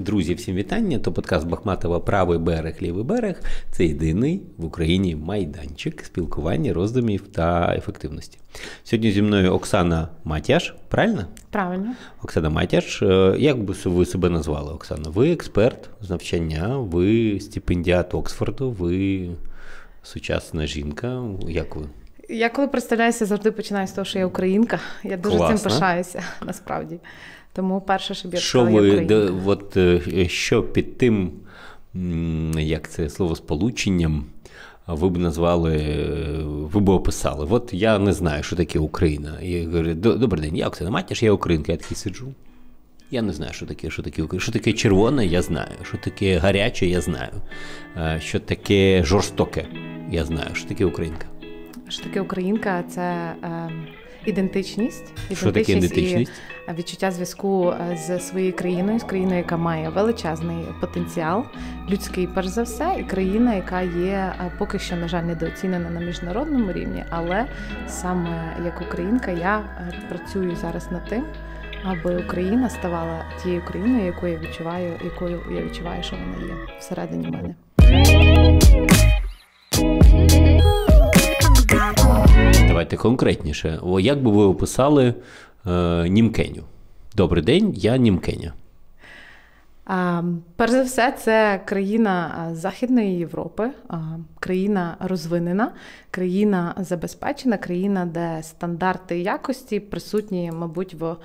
Друзі, всім вітання. То подкаст Бахматова Правий берег, лівий берег. Це єдиний в Україні майданчик спілкування, роздумів та ефективності. Сьогодні зі мною Оксана Матяш. Правильно? Правильно. Оксана Матяш. Е, як би ви себе назвали, Оксана? Ви експерт з навчання, ви стипендіат Оксфорду, ви сучасна жінка. Як ви? Я коли представляюся, завжди починаю з того, що я українка. Я дуже Класно. цим пишаюся, насправді. Тому щоб я що ви, де, от, е, що під тим, як це слово сполученням, ви б назвали, ви б описали. От я не знаю, що таке Україна. Я говорю, добрий день, я Оксана Матяш, я українка, я такий сиджу. Я не знаю, що таке, що таке Україна. Що таке червоне, я знаю. Що таке гаряче, я знаю. Що таке жорстоке, я знаю. Що таке українка. Що таке українка? Це. Е... Ідентичність, Що таке ідентичність? і відчуття зв'язку е, з своєю країною, з країною, яка має величезний потенціал, людський, перш за все, і країна, яка є е, поки що, на жаль, недооцінена на міжнародному рівні. Але саме як українка, я е, працюю зараз над тим, аби Україна ставала тією країною, яку я відчуваю, якою я відчуваю, що вона є всередині мене. Давайте конкретніше. О, Як би ви описали е, Німкеню? Добрий день, я Німкеня. А, перш за все, це країна Західної Європи, країна розвинена, країна забезпечена, країна, де стандарти якості присутні, мабуть, в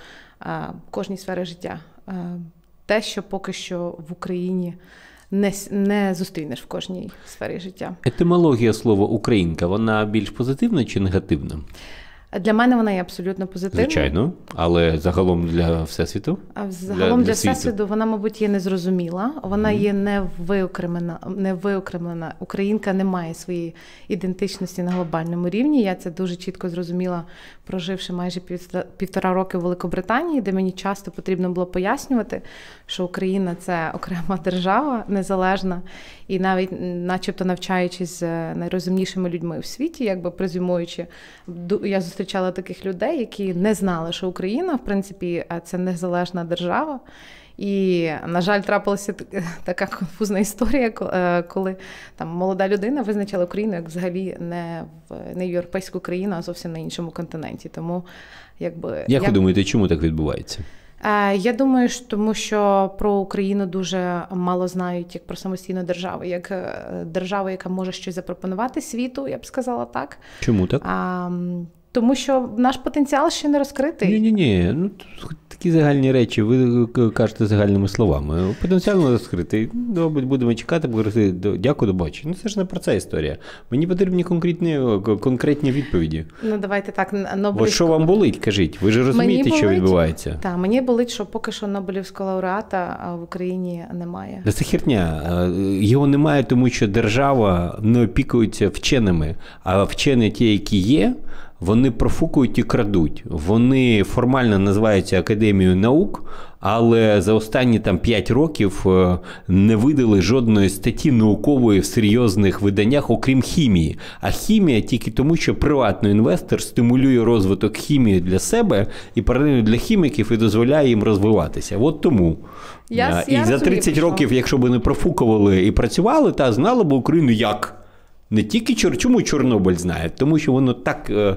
кожній сфері життя. Те, що поки що в Україні не не зустрінеш в кожній сфері життя. Етимологія слова українка вона більш позитивна чи негативна? Для мене вона є абсолютно позитивною. Звичайно, але загалом для всесвіту? А загалом для, для всесвіту вона, мабуть, є незрозуміла. Вона mm. є не виокремлена, не виокремлена. Українка не має своєї ідентичності на глобальному рівні. Я це дуже чітко зрозуміла, проживши майже півтора роки в Великобританії, де мені часто потрібно було пояснювати, що Україна це окрема держава, незалежна, і навіть, начебто, навчаючись з найрозумнішими людьми в світі, якби презюмуючи, я зустрічала таких людей, які не знали, що Україна, в принципі, це незалежна держава. І, на жаль, трапилася така конфузна історія, е, коли там молода людина визначила Україну як взагалі не в не європейську країну, а зовсім на іншому континенті. Тому, якби як ви думаєте, чому так відбувається? Е, я думаю, що тому що про Україну дуже мало знають як про самостійну державу, як е, державу, яка може щось запропонувати світу, я б сказала так. Чому так? А, тому що наш потенціал ще не розкритий. Ні, ні, ні. Ну такі загальні речі, ви кажете загальними словами. Потенціал не розкритий. Добре, будемо чекати, говорити дякую, до бачення. Ну це ж не про це історія. Мені потрібні конкретні конкретні відповіді. Ну давайте так. Нобелівську... От що вам болить? Кажіть, ви ж розумієте, болить, що відбувається? Так, мені болить, що поки що Нобелівського лауреата в Україні немає. Це херня. Його немає, тому що держава не опікується вченими, а вчені ті, які є вони профукують і крадуть. Вони формально називаються Академією наук, але за останні там 5 років е, не видали жодної статті наукової в серйозних виданнях, окрім хімії. А хімія тільки тому, що приватний інвестор стимулює розвиток хімії для себе і паралельно для хіміків і дозволяє їм розвиватися. От тому. Я, і я за 30 років, якщо б не профукували і працювали, та знали б Україну як. Не тільки чому Чорнобиль знає, тому що воно так е,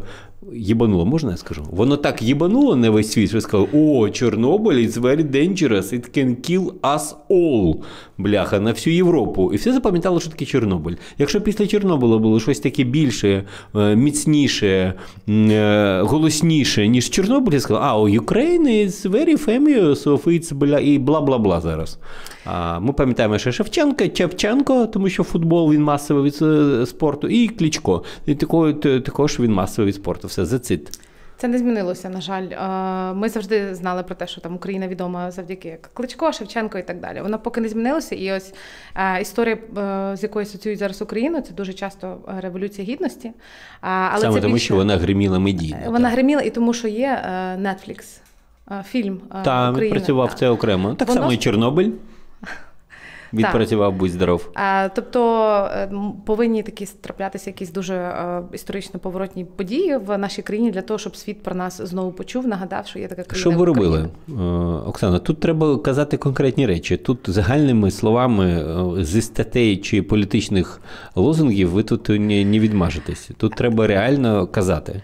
їбануло, можна я скажу? Воно так їбануло на весь світ, що сказали, о, Чорнобиль is very dangerous, it can kill us all. Бляха, на всю Європу. І все запам'ятало, що таке Чорнобиль. Якщо після Чорнобиля було щось таке більше, е, міцніше, е, голосніше, ніж Чорнобиль, я сказав, а, Ukraine is very famous of its бля, і бла-бла-бла зараз. Ми пам'ятаємо, що Шевченка, Чевченко, тому що футбол він масовий від е, спорту, і Кличко. І також він масовий від спорту. Все, зацит. Це не змінилося, на жаль. Ми завжди знали про те, що там Україна відома завдяки Кличко, Шевченко і так далі. Воно поки не змінилося. І ось історія, з якою асоціюють зараз Україну, це дуже часто революція гідності. Але Саме це тому, більше... що вона гриміла медійно. Вона так. гриміла і тому, що є Netflix, фільм Та, Україна. працював це окремо. Так Воно... само і Чорнобиль. Відпрацював, будь здоров. Тобто е, повинні такі траплятися якісь дуже е, історично поворотні події в нашій країні для того, щоб світ про нас знову почув, нагадав, що є така країна. Що ви робили, е, Оксана? Тут треба казати конкретні речі. Тут загальними словами зі статей чи політичних лозунгів ви тут не відмажетесь. Тут треба реально казати.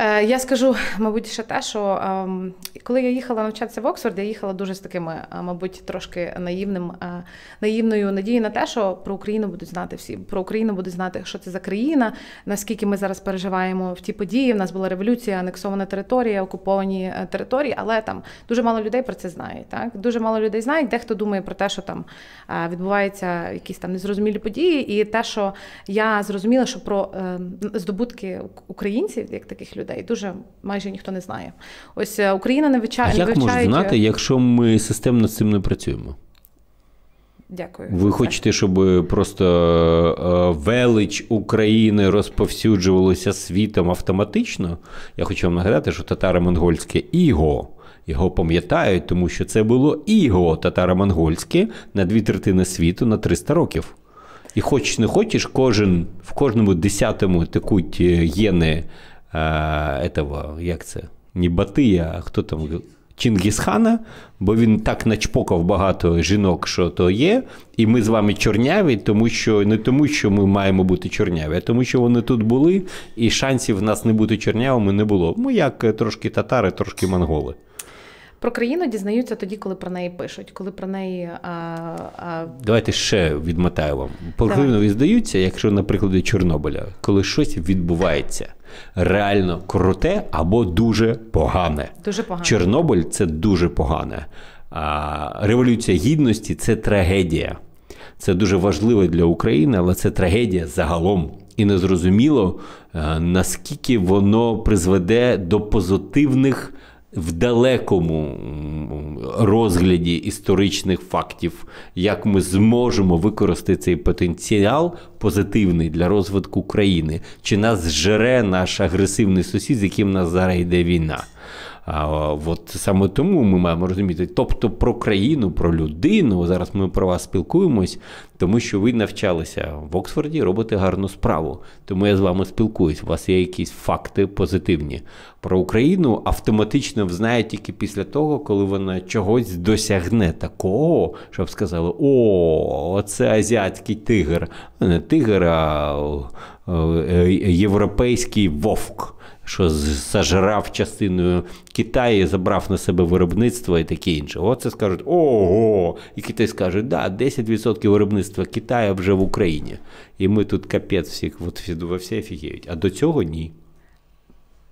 Е, я скажу, мабуть, ще те, що ем, коли я їхала навчатися в Оксфорд, я їхала дуже з такими, е, мабуть, трошки наївним, е, наївною надією на те, що про Україну будуть знати всі. Про Україну будуть знати, що це за країна, наскільки ми зараз переживаємо в ті події. У нас була революція, анексована територія, окуповані території, але там дуже мало людей про це знають. Так дуже мало людей знають. Дехто думає про те, що там відбуваються якісь там незрозумілі події, і те, що я зрозуміла, що про здобутки українців, як таких людей людей. Дуже майже ніхто не знає. Ось е, Україна не вивчає. Як можна знати, якщо ми системно з цим не працюємо? Дякую. Ви хочете, щоб просто е, велич України розповсюджувалося світом автоматично? Я хочу вам нагадати, що татаро-монгольське іго. Його пам'ятають, тому що це було іго татаро-монгольське на дві третини світу на 300 років. І хочеш не хочеш, кожен в кожному десятому текуть е, єни этого, як це? Не Батия, а хто там? Чингісхана, бо він так начпокав багато жінок, що то є, і ми з вами чорняві, тому що не тому, що ми маємо бути чорняві, а тому, що вони тут були, і шансів в нас не бути чорнявими не було. Ми як е, трошки татари, трошки монголи. Про країну дізнаються тоді, коли про неї пишуть. Коли про неї а, а... давайте ще відмотаю вам. Про країну здаються, якщо на прикладі Чорнобиля, коли щось відбувається реально круте або дуже погане. Дуже погане. Чорнобиль це дуже погане. А Революція Гідності це трагедія. Це дуже важливо для України, але це трагедія загалом. І незрозуміло, е, наскільки воно призведе до позитивних в далекому розгляді історичних фактів, як ми зможемо використати цей потенціал позитивний для розвитку країни, чи нас жере наш агресивний сусід, з яким нас зараз йде війна. А от саме тому ми маємо розуміти, тобто про країну, про людину. Зараз ми про вас спілкуємось, тому що ви навчалися в Оксфорді робити гарну справу. Тому я з вами спілкуюсь. У вас є якісь факти позитивні. Про Україну автоматично знають тільки після того, коли вона чогось досягне такого, щоб сказали: о, оце азіатський тигр, не тигр, а е, європейський вовк що зажрав частиною Китаю, забрав на себе виробництво і таке інше. Оце скажуть, ого! І Китай скаже, да, 10% виробництва Китаю вже в Україні. І ми тут капець всіх во всі офігіють. А до цього ні.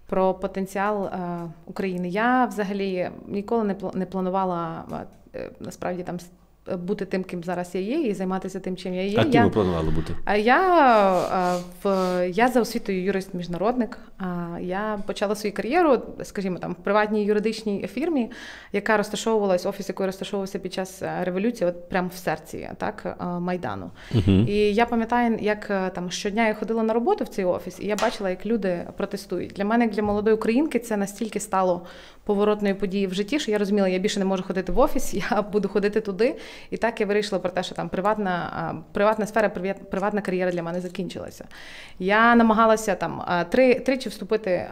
Про потенціал е, України. Я взагалі ніколи не не планувала е, насправді там бути тим, ким зараз я є, і займатися тим, чим я є. А ким ви планували бути? А я в я за освітою юрист-міжнародник. Я почала свою кар'єру, скажімо, там в приватній юридичній фірмі, яка розташовувалась, офіс якої розташовувався під час е, революції, от прямо в серці так, е, Майдану. Угу. І я пам'ятаю, як е, там щодня я ходила на роботу в цей офіс, і я бачила, як люди протестують. Для мене, як для молодої українки, це настільки стало поворотною подією в житті, що я розуміла, я більше не можу ходити в офіс, я буду ходити туди. І так я вирішила про те, що там приватна приватна сфера, приватна кар'єра для мене закінчилася. Я намагалася там три тричі вступити,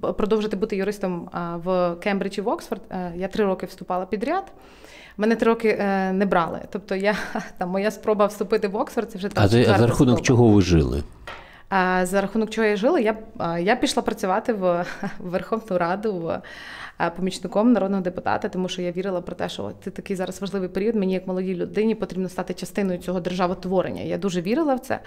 продовжити бути юристом в Кембриджі в Оксфорд. Я три роки вступала підряд. Мене три роки е, не брали. Тобто я там моя спроба вступити в Оксфорд, це вже там. А за рахунок спроба. чого ви жили? За рахунок чого я жила, я я пішла працювати в Верховну Раду в помічником народного депутата, тому що я вірила про те, що це такий зараз важливий період. Мені, як молодій людині, потрібно стати частиною цього державотворення. Я дуже вірила в це.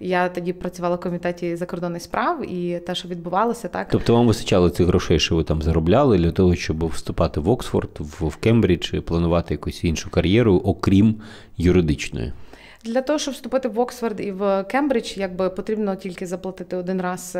Я тоді працювала в комітеті закордонних справ і те, що відбувалося, так тобто вам вистачало цих грошей, що ви там заробляли для того, щоб вступати в Оксфорд, в Кембридж планувати якусь іншу кар'єру, окрім юридичної. Для того, щоб вступити в Оксфорд і в Кембридж, якби потрібно тільки заплатити один раз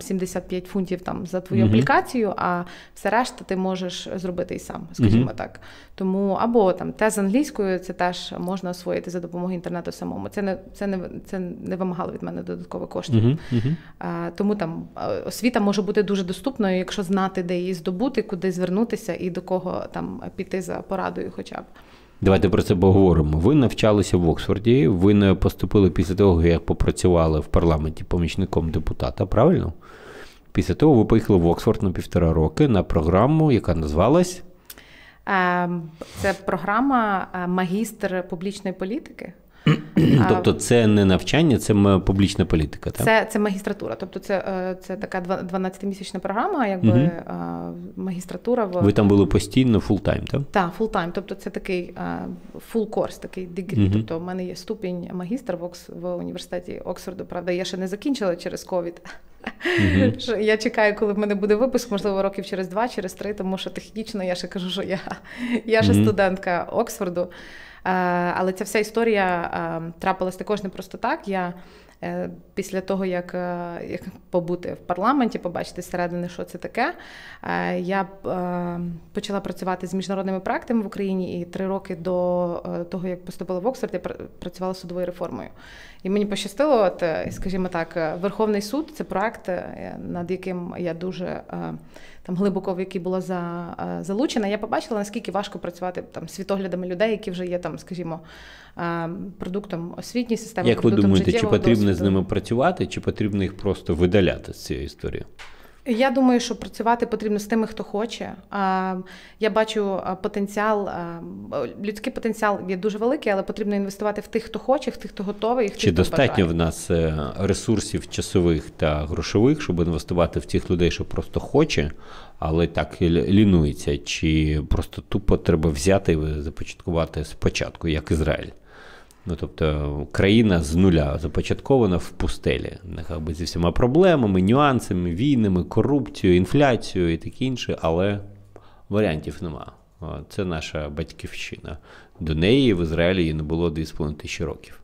75 е, фунтів там за твою mm-hmm. аплікацію, а все решта ти можеш зробити і сам, скажімо mm-hmm. так. Тому або там те з англійською, це теж можна освоїти за допомогою інтернету самому. Це не це не це не вимагало від мене додаткових коштів. Mm-hmm. А, Тому там освіта може бути дуже доступною, якщо знати, де її здобути, куди звернутися і до кого там піти за порадою, хоча б. Давайте про це поговоримо. Ви навчалися в Оксфорді, ви не поступили після того, як попрацювали в парламенті помічником депутата, правильно? Після того ви поїхали в Оксфорд на півтора роки на програму, яка називалась. Ем, це програма е, магістр публічної політики. Тобто це не навчання, це публічна політика. так? Це це магістратура. Тобто це е, це така 12-місячна програма, якби угу. магістратура. В... Ви там були постійно full-time, так? Так, full-time. Тобто це такий full курс, такий degree. Угу. Тобто в мене є ступінь магістр в Окс в університеті Оксфорду. Правда, я ще не закінчила через ковід. Mm-hmm. Я чекаю, коли в мене буде випуск, можливо, років через два, через три, тому що технічно я ще кажу, що я я ще студентка Оксфорду. Е, але ця вся історія е, трапилась також не просто так. Я е, Після того, як як побути в парламенті, побачити зсередини, що це таке, я почала працювати з міжнародними проектами в Україні і три роки до того, як поступила в Оксфорд, я працювала судовою реформою. І мені пощастило, от, скажімо так, Верховний суд це проект, над яким я дуже там глибоко, в якій була за, е, залучена, я побачила, наскільки важко працювати там світоглядами людей, які вже є там, скажімо, е, продуктом освітньої системи. Як ви думаєте, чи потрібно досвіду. з ними працювати, чи потрібно їх просто видаляти з цієї історії? Я думаю, що працювати потрібно з тими, хто хоче. Я бачу потенціал, людський потенціал є дуже великий, але потрібно інвестувати в тих, хто хоче, в тих, хто готовий. В тих, Чи хто достатньо бажає. в нас е, ресурсів часових та грошових, щоб інвестувати в тих людей, що просто хоче, але так лінується? Чи просто тупо треба взяти і започаткувати спочатку, як Ізраїль? Ну, тобто країна з нуля започаткована в пустелі, нехай би зі всіма проблемами, нюансами, війнами, корупцією, інфляцією і таке інше, але варіантів нема. Це наша батьківщина. До неї в Ізраїлі її не було 2,5 тисячі років.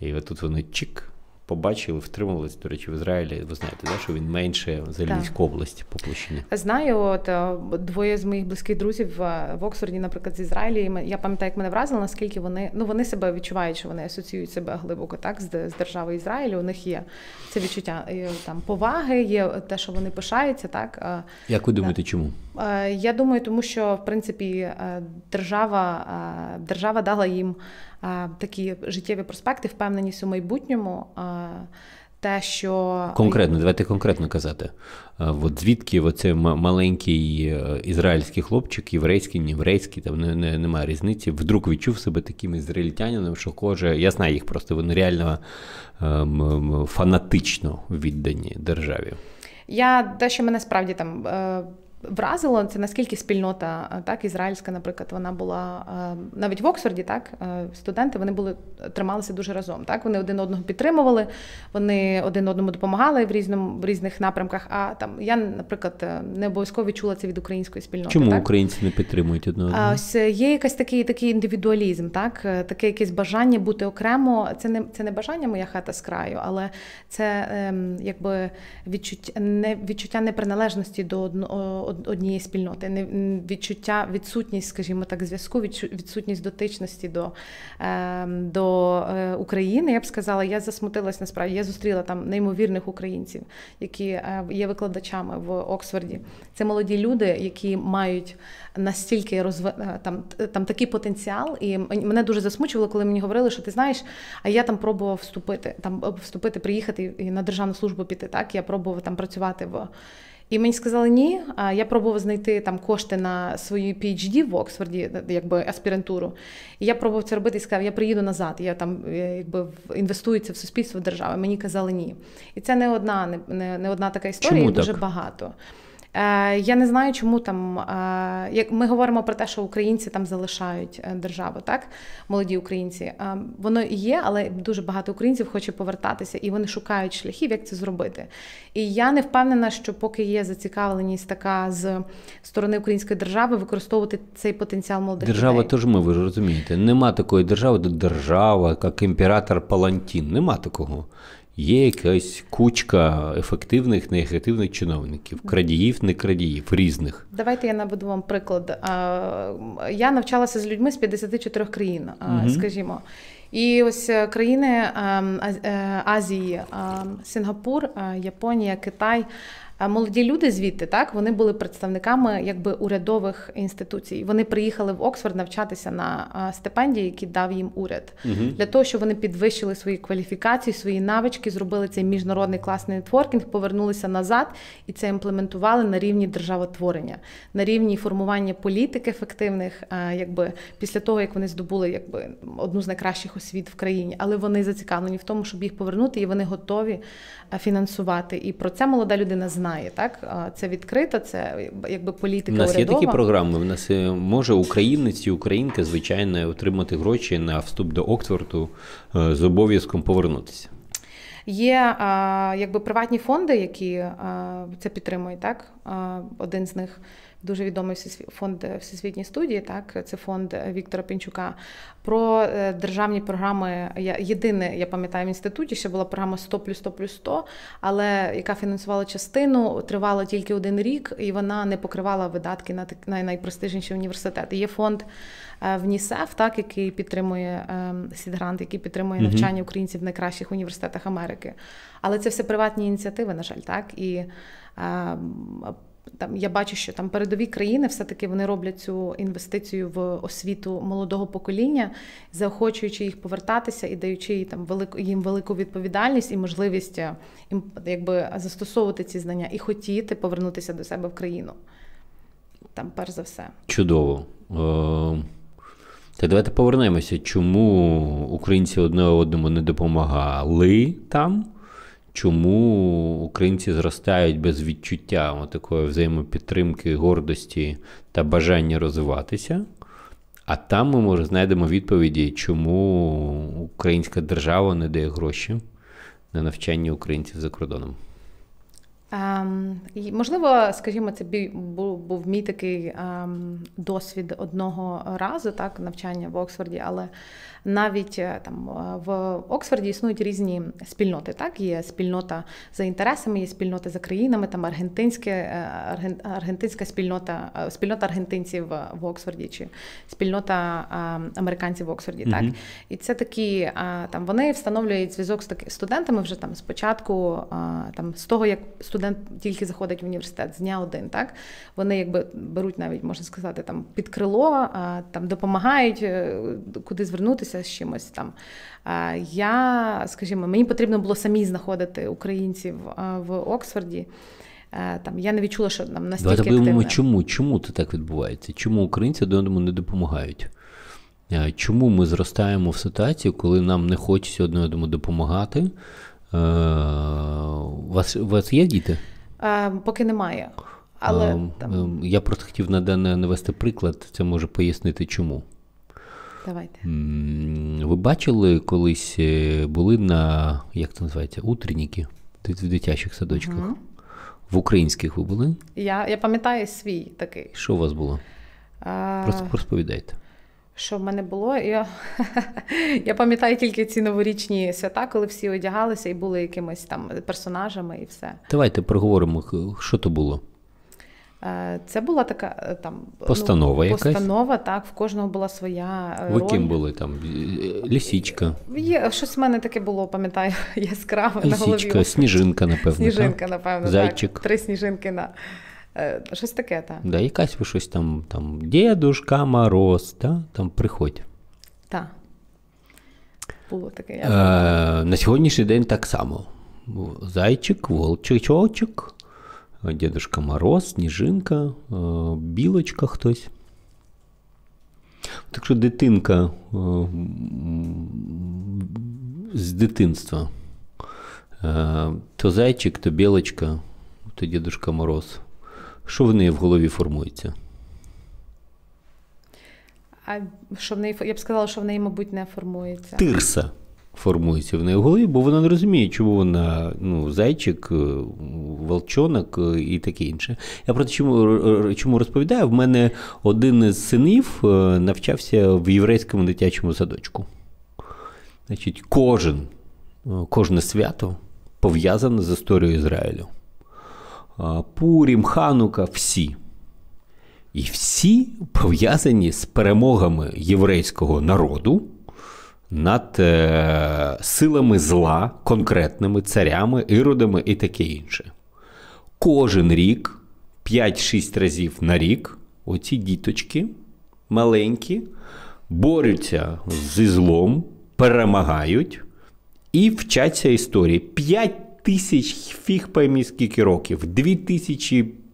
І отут вони чик побачили, втримувалися, до речі, в Ізраїлі. Ви знаєте, да, що він менше за Львівську область по площині. Знаю, от е, двоє з моїх близьких друзів е, в Оксфорді, наприклад, з Ізраїлі. Я пам'ятаю, як мене вразило, наскільки вони ну вони себе відчувають, що вони асоціюють себе глибоко так з, з державою Ізраїлю. У них є це відчуття е, там поваги, є те, що вони пишаються. Так як ви думаєте, чому? Я думаю, тому що в принципі держава держава дала їм такі життєві проспекти, впевненість у майбутньому. Те, що конкретно, давайте конкретно казати. От звідки оце маленький е, ізраїльський хлопчик, єврейський, не єврейський, там не, не, немає різниці, вдруг відчув себе таким ізраїльтянином, що коже, я знаю їх просто, вони реально ем, фанатично віддані державі. Я те, що мене справді там е, вразило, це наскільки спільнота, е, так, ізраїльська, наприклад, вона була е, навіть в Оксфорді, так, е, студенти вони були трималися дуже разом. Так, Вони один одного підтримували, вони один одному допомагали в різному в різних напрямках. А там я, наприклад, не обов'язково відчула це від української спільноти. Чому так? українці не підтримують одного? А, ось є якийсь такий такий індивідуалізм, так, таке якесь бажання бути окремо. Це не це не бажання моя хата з краю, але це ем, якби відчуття не відчуття неприналежності до одного однієї спільноти, не відчуття, відсутність, скажімо так, зв'язку, відсутність дотичності до ем, до е, України. Я б сказала, я засмутилась насправді. Я зустріла там неймовірних українців, які е, є викладачами в Оксфорді. Це молоді люди, які мають настільки розв... Е, там там такий потенціал, і мене дуже засмучувало, коли мені говорили, що ти знаєш, а я там пробував вступити, там вступити, приїхати і на державну службу піти. Так я пробував там працювати в. І мені сказали ні. А я пробував знайти там кошти на свою PhD в Оксфорді, якби аспірантуру. І я пробував це робити і сказав, я приїду назад. Я там якби інвестую це в суспільство в державу. Мені казали ні. І це не одна, не, не одна така історія, Чому і дуже багато. Е, я не знаю, чому там е, як ми говоримо про те, що українці там залишають е, державу, так молоді українці. Воно і є, але дуже багато українців хоче повертатися, і вони шукають шляхів, як це зробити. І я не впевнена, що поки є зацікавленість така з сторони української держави використовувати цей потенціал молодих держава. Держава теж ми ви ж розумієте. Нема такої держави, де держава, як імператор Палантін. Нема такого є якась кучка ефективних, неефективних чиновників, крадіїв, не крадіїв, різних. Давайте я наведу вам приклад. Я навчалася з людьми з 54 країн, угу. скажімо. І ось е, країни е, Азії, Сингапур, Японія, Китай. Молоді люди звідти так вони були представниками якби урядових інституцій. Вони приїхали в Оксфорд навчатися на стипендії, які дав їм уряд, угу. для того, щоб вони підвищили свої кваліфікації, свої навички, зробили цей міжнародний класний нетворкінг, повернулися назад і це імплементували на рівні державотворення, на рівні формування політик ефективних, якби після того як вони здобули якби одну з найкращих освіт в країні, але вони зацікавлені в тому, щоб їх повернути, і вони готові фінансувати. І про це молода людина знає. Так це відкрито, це якби політика. У нас урядова. є такі програми. У нас е, може українець і українка, звичайно, отримати гроші на вступ до Оксфорду е, з обов'язком повернутися. Є якби приватні фонди, які це підтримують. Так один з них дуже відомий фонд всесвітньої студії. Так, це фонд Віктора Пінчука. Про е, державні програми. Я єдине, я пам'ятаю в інституті, що була програма 100 плюс 100 плюс 100, але яка фінансувала частину, тривала тільки один рік, і вона не покривала видатки на найпрестижніші університети. Є фонд е, в НІСЕФ, так який підтримує ем, Сідгрант, який підтримує навчання українців в найкращих університетах Америки. Але це все приватні ініціативи, на жаль, так і. Там я бачу, що там передові країни все-таки вони роблять цю інвестицію в освіту молодого покоління, заохочуючи їх повертатися і даючи там велику їм велику відповідальність і можливість е, їм якби застосовувати ці знання і хотіти повернутися до себе в країну. Там, перш за все, чудово. Е, та давайте повернемося, чому українці одне одному не допомагали там чому українці зростають без відчуття такої взаємопідтримки, гордості та бажання розвиватися. А там ми, може, знайдемо відповіді, чому українська держава не дає гроші на навчання українців за кордоном. Ем, можливо, скажімо, це був, був мій такий ем, досвід одного разу, так, навчання в Оксфорді, але навіть е, там е, в Оксфорді існують різні спільноти. Так, є спільнота за інтересами, є спільнота за країнами, там аргентинське, е, аргентинська спільнота, спільнота аргентинців в Оксфорді чи спільнота американців в Оксфорді. Mm-hmm. Так, і це такі там вони встановлюють зв'язок з такими студентами вже там спочатку, там з того, як студент тільки заходить в університет з дня один. Так вони якби беруть навіть можна сказати там під крило, там допомагають куди звернутися з чимось там. Я, скажімо, мені потрібно було самі знаходити українців в Оксфорді. Там я не відчула, що нам настільки Давайте подумаємо, чому чому це так відбувається? Чому українці один одному не допомагають? Чому ми зростаємо в ситуацію, коли нам не хочеться одне одному допомагати? У вас у вас є діти? Поки немає. Але а, там... Я просто хотів навести приклад, це може пояснити чому. Давайте. Ви бачили колись е, були на як це називається, утренніки в дитячих садочках? Угу. В українських ви були? Я я пам'ятаю свій такий. Що у вас було? А... Просто розповідайте. Що в мене було? Я я пам'ятаю тільки ці новорічні свята, коли всі одягалися і були якимись там персонажами і все. Давайте проговоримо, що то було. Е, це була така е, там постанова. Ну, якась? Постанова, так, в кожного була своя. Е, Ви роль. ким були там? Лісічка. Є, Щось в мене таке було, пам'ятаю, яскраве Лісічка, на голові. Сніжинка, напевно. Сніжинка, так? напевно. Зайчик. Так. Три сніжинки на. Щось таке, так. Да, якась ви щось там, там, Дідушка Мороз, та? там приходь. Так. Було таке. Я е, На сьогоднішній день так само. Зайчик, волчичок, Дедушка Мороз, Сніжинка, е, білочка хтось. Так що дитинка е, з дитинства. Е, то зайчик, то білочка, то Дідушка Мороз. Що в неї в голові формується? А що в неї, Я б сказала, що в неї, мабуть, не формується. Тирса формується в неї в голові, бо вона не розуміє, чому вона ну, зайчик, е, волчонок е, і таке інше. Я про те, чому чому розповідаю, в мене один із синів е, навчався в єврейському дитячому садочку. Значить, кожен, Кожне свято пов'язане з історією Ізраїлю. Пурім, Ханука, всі. І всі пов'язані з перемогами єврейського народу над е, силами зла, конкретними царями, іродами і таке інше. кожен рік, 5-6 разів на рік, оці діточки маленькі борються зі злом, перемагають і вчаться історії. 5 тисяч фіг поймі скільки років,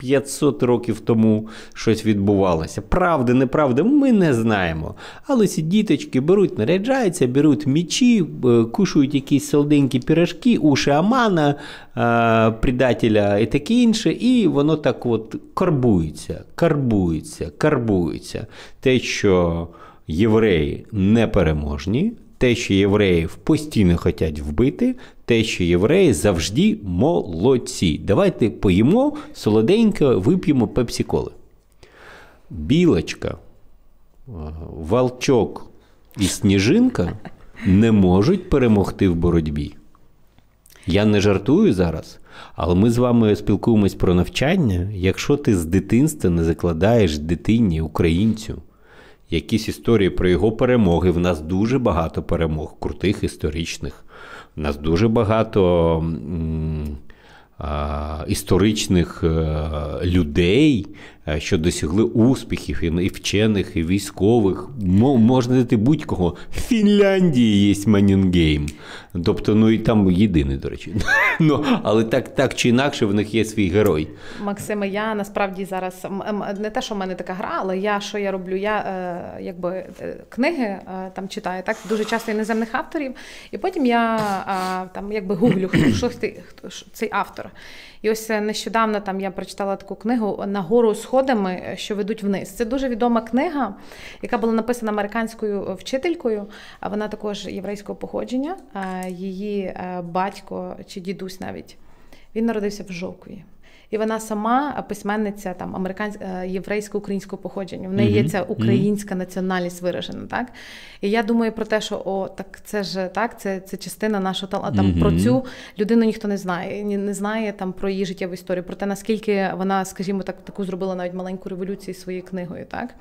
2500 років тому щось відбувалося. Правда, неправда, ми не знаємо. Але ці діточки беруть, наряджаються, беруть мічі, е, кушають якісь солоденькі пірожки, уші Амана, е, предателя і таке інше, і воно так от карбується, карбується, карбується. Те, що євреї непереможні, те, що євреїв постійно хочуть вбити, те, що євреї завжди молодці. Давайте поїмо солоденько, вип'ємо пепсі-коли. Білочка, Валчок і Сніжинка не можуть перемогти в боротьбі. Я не жартую зараз, але ми з вами спілкуємось про навчання. Якщо ти з дитинства не закладаєш дитині, українцю, якісь історії про його перемоги. В нас дуже багато перемог, крутих історичних. У нас дуже багато м, а, історичних а, е, людей, а, що досягли успіхів і вчених, і військових. Можна дати будь-кого. В Фінляндії є Маннергейм. Тобто, ну і там єдиний, до речі. Ну, Але так так чи інакше в них є свій герой. Максиме, я насправді зараз не те, що в мене така гра, але я що я роблю? Я е, якби е, книги там читаю так дуже часто іноземних авторів, і потім я там якби гуглю, хто що цей автор. І ось нещодавно там я прочитала таку книгу Нагору сходами, що ведуть вниз. Це дуже відома книга, яка була написана американською вчителькою. А вона також єврейського походження. Її е, батько чи дідусь навіть він народився в Жовкові. І вона сама письменниця там американська е, єврейсько-українського походження. В неї є ця українська національність виражена. Так і я думаю про те, що о, так це ж так, це це частина нашого там mm про цю людину ніхто не знає, не знає там про її життєву історію, про те, наскільки вона, скажімо, так таку зробила навіть маленьку революцію своєю книгою. Так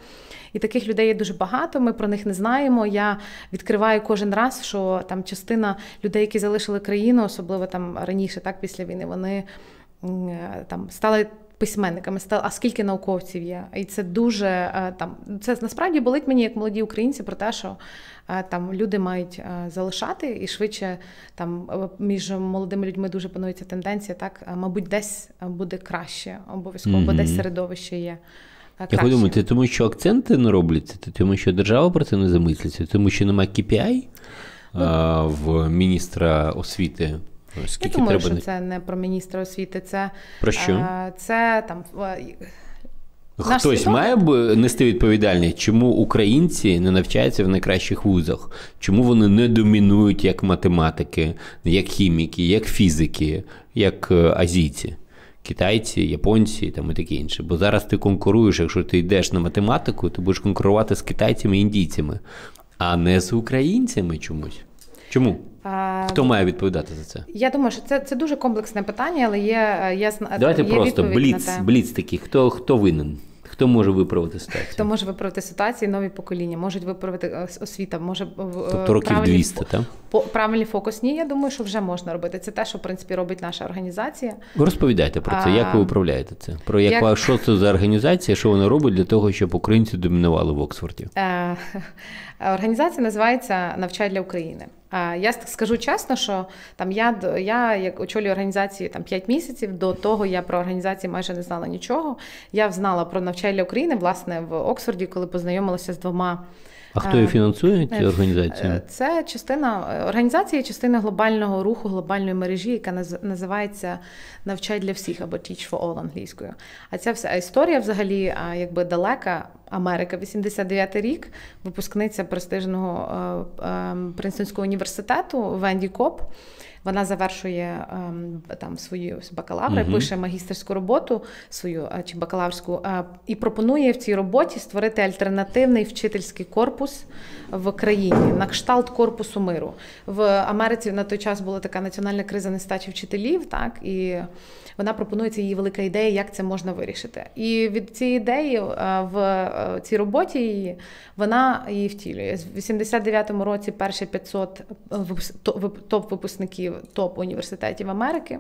і таких людей є дуже багато. Ми про них не знаємо. Я відкриваю кожен раз, що там частина людей, які залишили країну, особливо там раніше, так після війни, вони. Е, там стали письменниками, стали, а скільки науковців є. І це дуже е, там це насправді болить мені як молоді українці про те, що е, там люди мають залишати і швидше там між молодими людьми дуже панується тенденція. Так, мабуть, десь буде краще, обов'язково, mm-hmm. бо десь середовище є. Як ви думаєте, тому що акценти не робляться, тому що держава про це не замислиться, тому що немає KPI ну, а, в міністра освіти. Скільки Я думаю, треба... що це не про міністра освіти, це про що? Е, це там. Хтось свідомий... має б нести відповідальність, чому українці не навчаються в найкращих вузах, чому вони не домінують як математики, як хіміки, як фізики, як е, азійці, китайці, японці там і таке інше. Бо зараз ти конкуруєш, якщо ти йдеш на математику, ти будеш конкурувати з китайцями і індійцями, а не з українцями чомусь. Чому? Хто має відповідати за це? Я думаю, що це це дуже комплексне питання, але є е, ясна Давайте є просто бліц, бліц такий. Хто хто винен? Хто може виправити ситуацію? Хто може виправити ситуацію? Нові покоління можуть виправити е, освіта, може е, тобто років 200, так? По правильні фокусні. Я думаю, що вже можна робити. Це те, що в принципі робить наша організація. Ви Розповідайте про це. Як ви управляєте це? Про як, як... що це за організація? Що вона робить для того, щоб українці домінували в Оксфорді? Організація називається Навчай для України. Я скажу чесно, що там я я як очолюю організацію там 5 місяців. До того я про організації майже не знала нічого. Я знала про навчання для України власне в Оксфорді, коли познайомилася з двома. А хто її фінансує ці е, організації? Е, це частина е, організації, частина глобального руху, глобальної мережі, яка називається Навчай для всіх або Teach for All англійською. А ця вся історія взагалі якби далека. Америка, 89-й рік, випускниця престижного Принстонського університету Венді Коп. Вона завершує ем, там свою бакалаври, угу. пише магістерську роботу свою е, чи бакалаврську, е, і пропонує в цій роботі створити альтернативний вчительський корпус в країні на кшталт корпусу миру. В Америці на той час була така національна криза нестачі вчителів, так і вона пропонується її велика ідея, як це можна вирішити. І від цієї ідеї е, в цій роботі її вона її втілює. В 89-му році перші 500 топ-випускників топ університетів Америки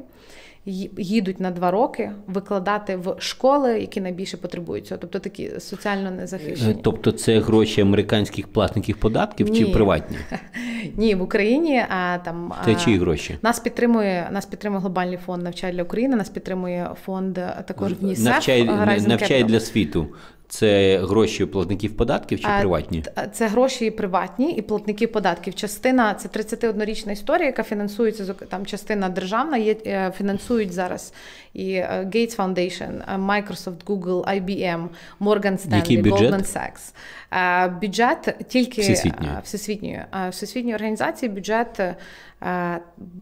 їдуть на два роки викладати в школи, які найбільше потребують цього, тобто такі соціально незахищені. Е, тобто, це гроші американських платників податків Ні. чи приватні? Ні, в Україні а там Це чиї гроші нас підтримує. Нас підтримує глобальний фонд навчання для України. Нас підтримує фонд також також НІСЕФ, навчає, навчає для світу. Це гроші платників податків чи приватні? Це гроші приватні і платників податків. Частина це 31-річна історія, яка фінансується там частина державна. Є е, фінансують зараз і е, Gates Foundation, е, Microsoft, Google, IBM, Morgan Stanley, Goldman Sachs. Бюджет тільки всесвітньої всесвітньої всесвітньої організації. Бюджет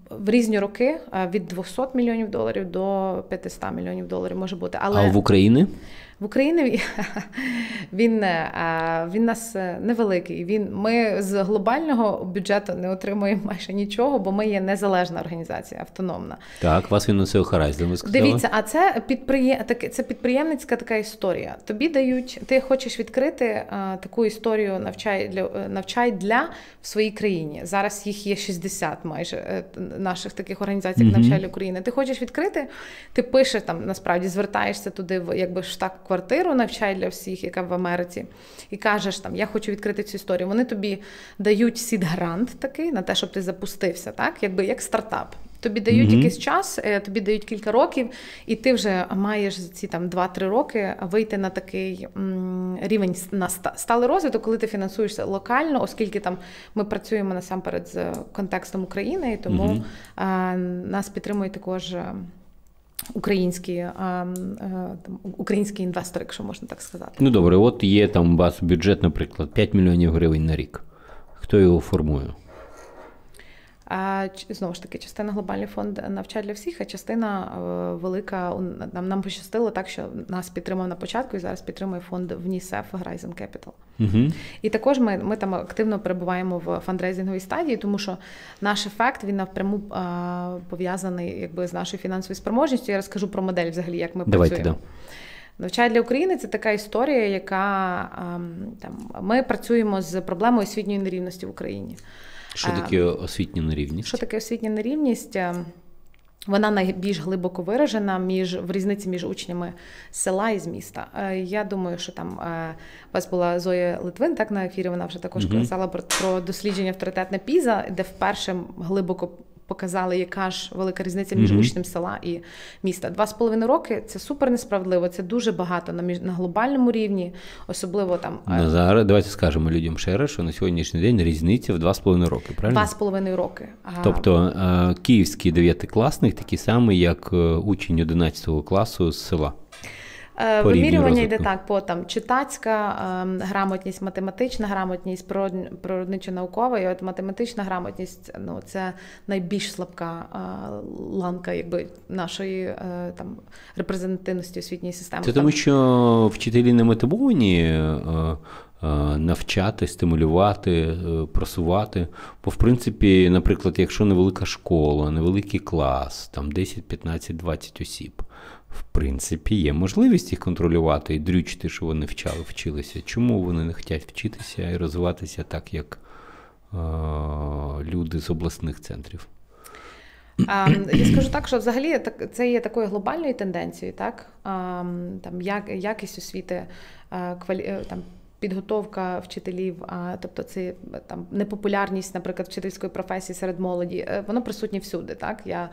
в різні роки від 200 мільйонів доларів до 500 мільйонів доларів може бути. Але а в Україні? В Україні він він нас е, невеликий. Він ми з глобального бюджету не отримуємо майже нічого, бо ми є незалежна організація, автономна. Так, вас фінансує Харайзен, ви сказали? Дивіться, а це підприєм... це підприємницька така історія. Тобі дають, ти хочеш відкрити таку історію навчай для е, навчай для в своїй країні. Зараз їх є 60 майже е, наших таких організацій, як mm-hmm. навчай України. Ти хочеш відкрити, ти пишеш там, насправді звертаєшся туди в якби штаб квартиру навчай для всіх, яка в Америці, і кажеш, там я хочу відкрити цю історію. Вони тобі дають сід-грант такий на те, щоб ти запустився, так якби як стартап. Тобі дають mm-hmm. якийсь час, е, тобі дають кілька років, і ти вже маєш за ці там 2-3 роки вийти на такий м, рівень на сталий розвиток, коли ти фінансуєшся локально, оскільки там ми працюємо насамперед з контекстом України, і тому mm-hmm. а, нас підтримують також українські а, там, українські інвестори, якщо можна так сказати. Ну добре, от є там у вас бюджет, наприклад, 5 мільйонів гривень на рік. Хто його формує? А знову ж таки, частина глобальний фонд навчає для всіх, а частина е, велика нам нам пощастило так, що нас підтримав на початку і зараз підтримує фонд ВНІСЕФ Horizon Capital. Угу. І також ми ми там активно перебуваємо в фандрейзинговій стадії, тому що наш ефект він напряму а, пов'язаний якби з нашою фінансовою спроможністю. Я розкажу про модель, взагалі, як ми Давайте, працюємо. Да. Навчає для України це така історія, яка там ми працюємо з проблемою освітньої нерівності в Україні. Що таке освітня нерівність? Що таке освітня нерівність? Вона найбільш глибоко виражена між в різниці між учнями села і з міста. Е, я думаю, що там е, у вас була Зоя Литвин, так на ефірі вона вже також mm-hmm. казала про, про дослідження авторитетне піза, де вперше глибоко показали, яка ж велика різниця між mm-hmm. учнем села і міста. Два з половиною роки це супер несправедливо. Це дуже багато на між на глобальному рівні, особливо там на ну, зараз. Давайте скажемо людям ще раз, що на сьогоднішній день різниця в два з половиною роки. Правильно? Два з половиною роки. Тобто е, київський дев'ятикласник такий самий, як е, учень 11 класу з села. Е, Вимірювання йде так, по там читацька ем, грамотність, математична грамотність, природничо наукова і от математична грамотність ну це найбільш слабка е, ланка якби нашої е, там репрезентативності освітньої системи. Це тому, що вчителі не мотивовані. Навчати, стимулювати, просувати. Бо, в принципі, наприклад, якщо невелика школа, невеликий клас, там 10, 15, 20 осіб, в принципі, є можливість їх контролювати і дрючити, що вони вчали, вчилися. Чому вони не хочуть вчитися і розвиватися так, як е, люди з обласних центрів? Я скажу так, що взагалі це є такою глобальною тенденцією, так? Там як, Якість освіти, квалі, там, підготовка вчителів, а тобто це там непопулярність, наприклад, вчительської професії серед молоді, е, воно присутнє всюди. Так я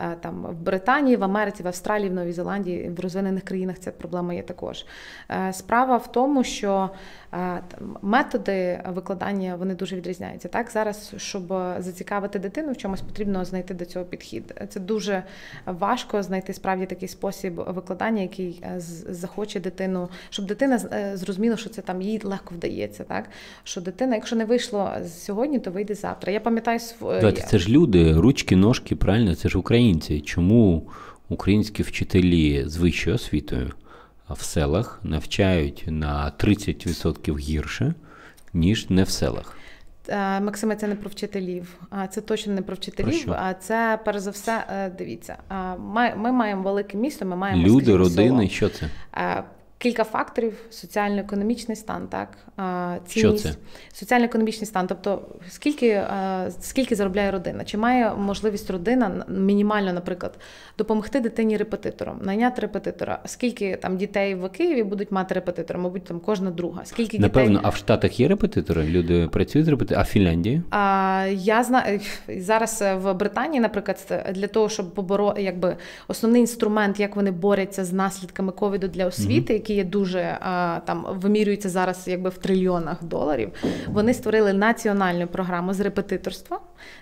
Е, там в Британії, в Америці, в Австралії, в Новій Зеландії, в розвинених країнах ця проблема є також. Е, справа в тому, що е, методи викладання вони дуже відрізняються. Так зараз, щоб зацікавити дитину в чомусь, потрібно знайти до цього підхід. Це дуже важко знайти справді такий спосіб викладання, який захоче дитину, щоб дитина зрозуміла, що це там їй легко вдається. Так що дитина, якщо не вийшло сьогодні, то вийде завтра. Я пам'ятаю Давайте, це ж люди, ручки, ножки, правильно, це ж українці чому українські вчителі з вищою освітою в селах навчають на 30% гірше, ніж не в селах? Е, Максиме, це не про вчителів, це точно не про вчителів. А це перш за все, е, дивіться. Ми ми маємо велике місто. Ми маємо люди, родини. Село. Що це? Кілька факторів: соціально-економічний стан, так цінність, Що це? соціально-економічний стан. Тобто, скільки скільки заробляє родина? Чи має можливість родина мінімально, наприклад, допомогти дитині репетитором, найняти репетитора? Скільки там дітей в Києві будуть мати репетитора? Мабуть, там кожна друга. Скільки напевно, а в Штатах є репетитори? Люди працюють з репетитором, а в Фінляндії? А, Я знаю зараз в Британії, наприклад, для того, щоб побороти, якби основний інструмент, як вони борються з наслідками ковіду для освіти, mm-hmm. Які є дуже там вимірюються зараз, якби в трильйонах доларів. Вони створили національну програму з репетиторства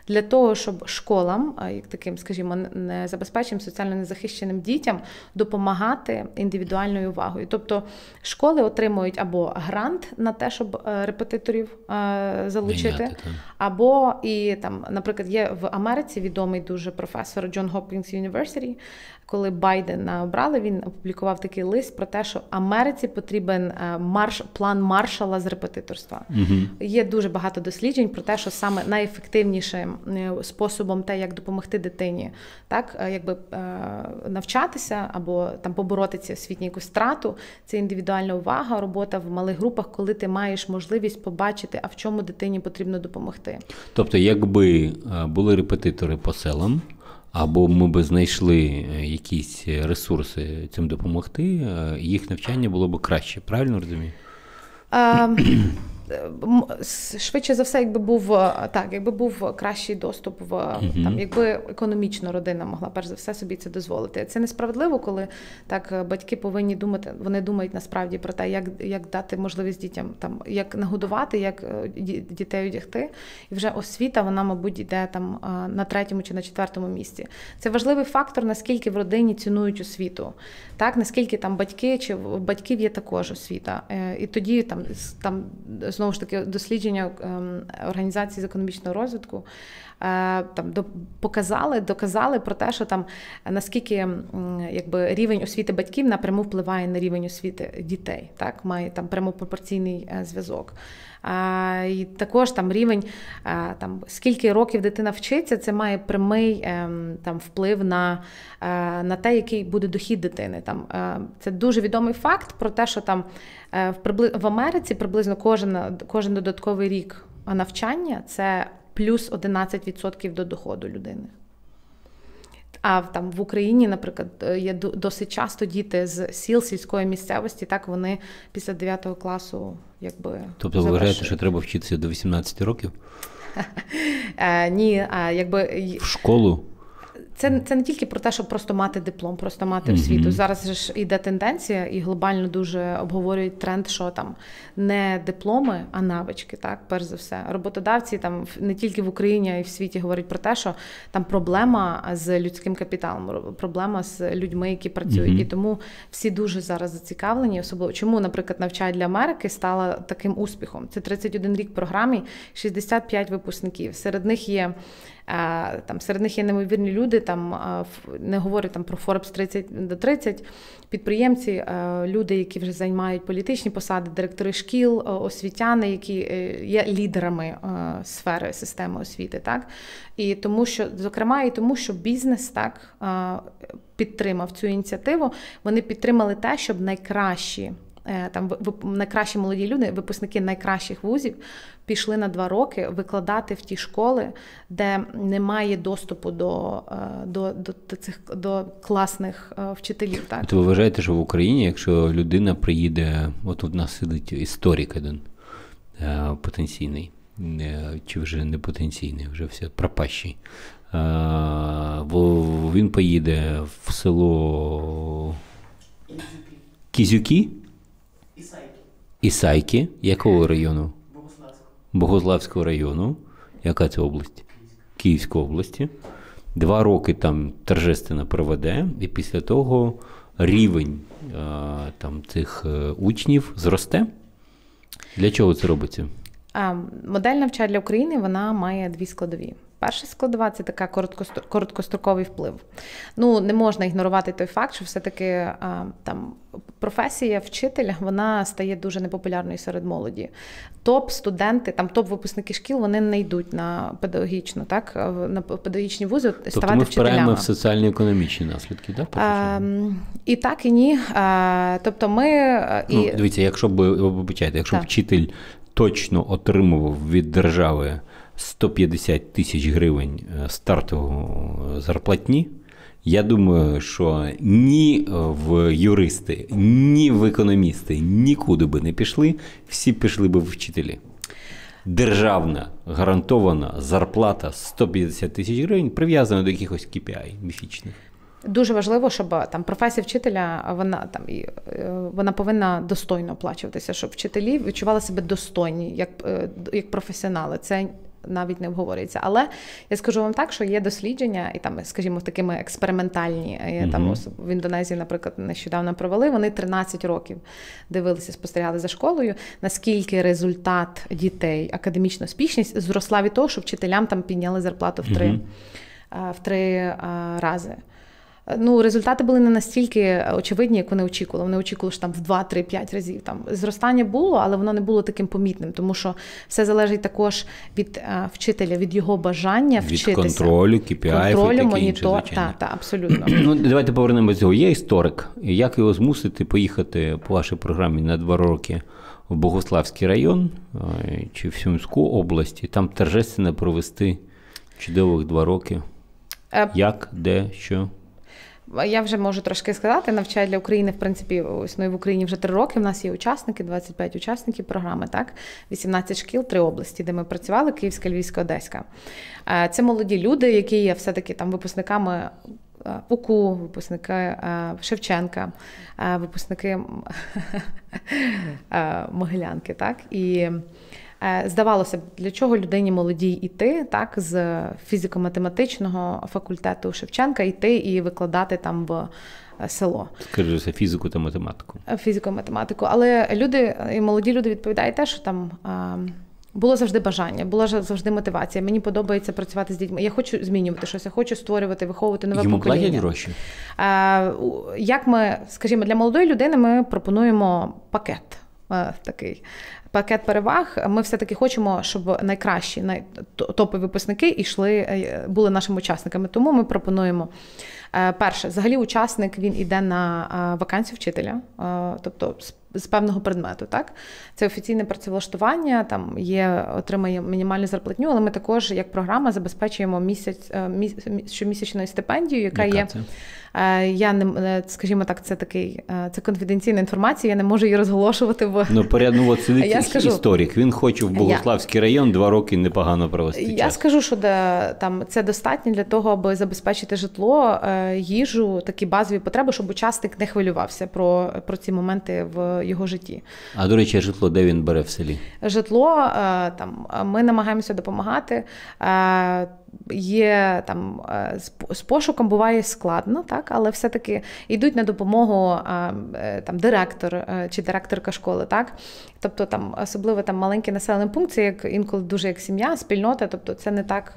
для того, щоб школам, як таким, скажімо, незабезпеченим соціально незахищеним дітям допомагати індивідуальною увагою. Тобто школи отримують або грант на те, щоб е, репетиторів е, залучити, або і там, наприклад, є в Америці відомий дуже професор Джон Хопкінс University, коли Байдена обрали, він опублікував такий лист про те, що Америці потрібен е, марш план маршала з репетиторства. Угу. Є дуже багато досліджень про те, що саме найефективнішим е, способом, те, як допомогти дитині, так е, якби навчатися або там побороти ці освітню якусь страту, це індивідуальна увага, робота в малих групах, коли ти маєш можливість побачити, а в чому дитині потрібно допомогти. Тобто, якби були репетитори по селам. Або ми би знайшли е, якісь ресурси цим допомогти, е, їх навчання було б краще, правильно розумію? Швидше за все, якби був е, так, якби був кращий доступ в uh там, якби економічно родина могла перш за все собі це дозволити. Це несправедливо, коли так батьки повинні думати. Вони думають насправді про те, як як дати можливість дітям там як нагодувати, як е, дітей одягти. І вже освіта, вона, мабуть, йде там е, на третьому чи на четвертому місці. Це важливий фактор, наскільки в родині цінують освіту, так наскільки там батьки чи в батьків є також освіта. І тоді там там знову ж таки дослідження ем, організації з економічного розвитку там там показали, доказали про те, що там наскільки якби рівень освіти батьків напряму впливає на рівень освіти дітей, так має там прямопропорційний пропорційний зв'язок. І також там рівень, там скільки років дитина вчиться, це має прямий ем, там вплив на е, на те, який буде дохід дитини. Там Це дуже відомий факт про те, що там Е, в Америці приблизно кожен кожен додатковий рік навчання це плюс 11% до доходу людини. А в там в Україні, наприклад, е, є досить часто діти з сіл сільської місцевості, так вони після 9 класу якби. Тобто ви вважаєте, що треба вчитися до 18 років? Е, ні, а якби в школу. Це це не тільки про те, щоб просто мати диплом, просто мати освіту. Mm-hmm. Зараз ж іде тенденція, і глобально дуже обговорюють тренд, що там не дипломи, а навички. Так, перш за все, роботодавці там не тільки в Україні, а й в світі говорять про те, що там проблема з людським капіталом, проблема з людьми, які працюють, mm-hmm. і тому всі дуже зараз зацікавлені. Особливо чому, наприклад, навчають для Америки стала таким успіхом. Це 31 рік програмі, 65 випускників. Серед них є. Там серед них є неймовірні люди. Там не говорю там про Forbes 30 до 30, підприємці, люди, які вже займають політичні посади, директори шкіл, освітяни, які е, є лідерами сфери системи освіти, так і тому, що зокрема, і тому, що бізнес так підтримав цю ініціативу. Вони підтримали те, щоб найкращі. Е, там найкращі молоді люди, випускники найкращих вузів, пішли на два роки викладати в ті школи, де немає доступу до е, до, до, цих до класних е, вчителів. Так То ви вважаєте, що в Україні, якщо людина приїде, от у нас сидить історик один потенційний, чи вже не потенційний, вже все пропащий. Він поїде в село Кізюки. Ісайки. Якого району? Богославського. Богославського району. Яка це область? Київської області. Два роки там торжественно проведе, і після того рівень а, там, цих е, учнів зросте. Для чого це робиться? А, Модель навчання для України вона має дві складові. Перша складова це така короткостроковий вплив. Ну, не можна ігнорувати той факт, що все-таки там професія вчителя вона стає дуже непопулярною серед молоді. Топ-студенти, там топ-випускники шкіл, вони не йдуть на педагогічну, так на педагогічні вузи тобто ставати ми вчителями. в соціально-економічні наслідки, так? А, і так, і ні. А, тобто ми і... Ну, Дивіться, якщо б вибачайте, якщо б вчитель точно отримував від держави. 150 тисяч гривень е, стартового зарплатні. Я думаю, що ні в юристи, ні в економісти нікуди би не пішли, всі пішли би в вчителі. Державна гарантована зарплата 150 тисяч гривень прив'язана до якихось KPI міфічних. Дуже важливо, щоб там професія вчителя вона там е, вона повинна достойно оплачуватися, щоб вчителі відчували себе достойні як е, як професіонали. Це навіть не обговорюється. Але я скажу вам так, що є дослідження, і там, скажімо, такими експериментальні mm там в Індонезії, наприклад, нещодавно провели. Вони 13 років дивилися, спостерігали за школою. Наскільки результат дітей, академічна успішність зросла від того, що вчителям там підняли зарплату в три, mm в три рази. Ну, результати були не настільки очевидні, як вони очікували. Вони очікували, що там в 2-3-5 разів там зростання було, але воно не було таким помітним, тому що все залежить також від е, вчителя, від його бажання від вчитися. контролю, KPI, контролю, монітор. Так, так, абсолютно. Ну, Давайте повернемося до цього. Є історик. Як його змусити поїхати по вашій програмі на два роки? В Богославський район е, чи в Сумську області, там торжественно провести чудових два роки. Е, Як, де, що? Я вже можу трошки сказати, навчаю для України, в принципі, існує в Україні вже три роки. У нас є учасники, 25 учасників програми, так, 18 шкіл, три області, де ми працювали: Київська, Львівська, Одеська. Е, це молоді люди, які є все-таки там випускниками е, УКУ, випускники е, Шевченка, випускники Могилянки. так, і здавалося б, для чого людині молодій іти, так, з фізико-математичного факультету Шевченка йти і викладати там в е, село. Скажи за фізику та математику. Е, фізико-математику. Але люди і молоді люди відповідають те, що там. Було завжди бажання, була завжди мотивація. Мені подобається працювати з дітьми. Я хочу змінювати щось, я хочу створювати, виховувати нове Йому покоління. платять гроші? Як ми, скажімо, для молодої людини ми пропонуємо пакет такий пакет переваг. Ми все-таки хочемо, щоб найкращі топові випускники йшли, е, були нашими учасниками. Тому ми пропонуємо. Е, перше, взагалі, учасник він іде на е, вакансію вчителя, тобто з певного предмету. Так, це офіційне працевлаштування, там є, отримає мінімальну зарплатню, але ми також, як програма, забезпечуємо місяць щомісячною стипендію, яка, яка є. Е, я не е, скажімо так, це такий е, це конфіденційна інформація. Я не можу її розголошувати в ну порядно от сидить я скажу, історик. Він хоче в Богославський я, район два роки непогано провести. Я час. скажу, що де, там це достатньо для того, аби забезпечити житло, їжу, такі базові потреби, щоб учасник не хвилювався про, про ці моменти в його житті. А до речі, житло, де він бере в селі? Житло там ми намагаємося допомагати є там е, з пошуком буває складно, так, але все-таки йдуть на допомогу е, там директор е, чи директорка школи, так. Тобто там особливо там маленький населений пункт, це як інколи дуже як сім'я, спільнота. Тобто це не так.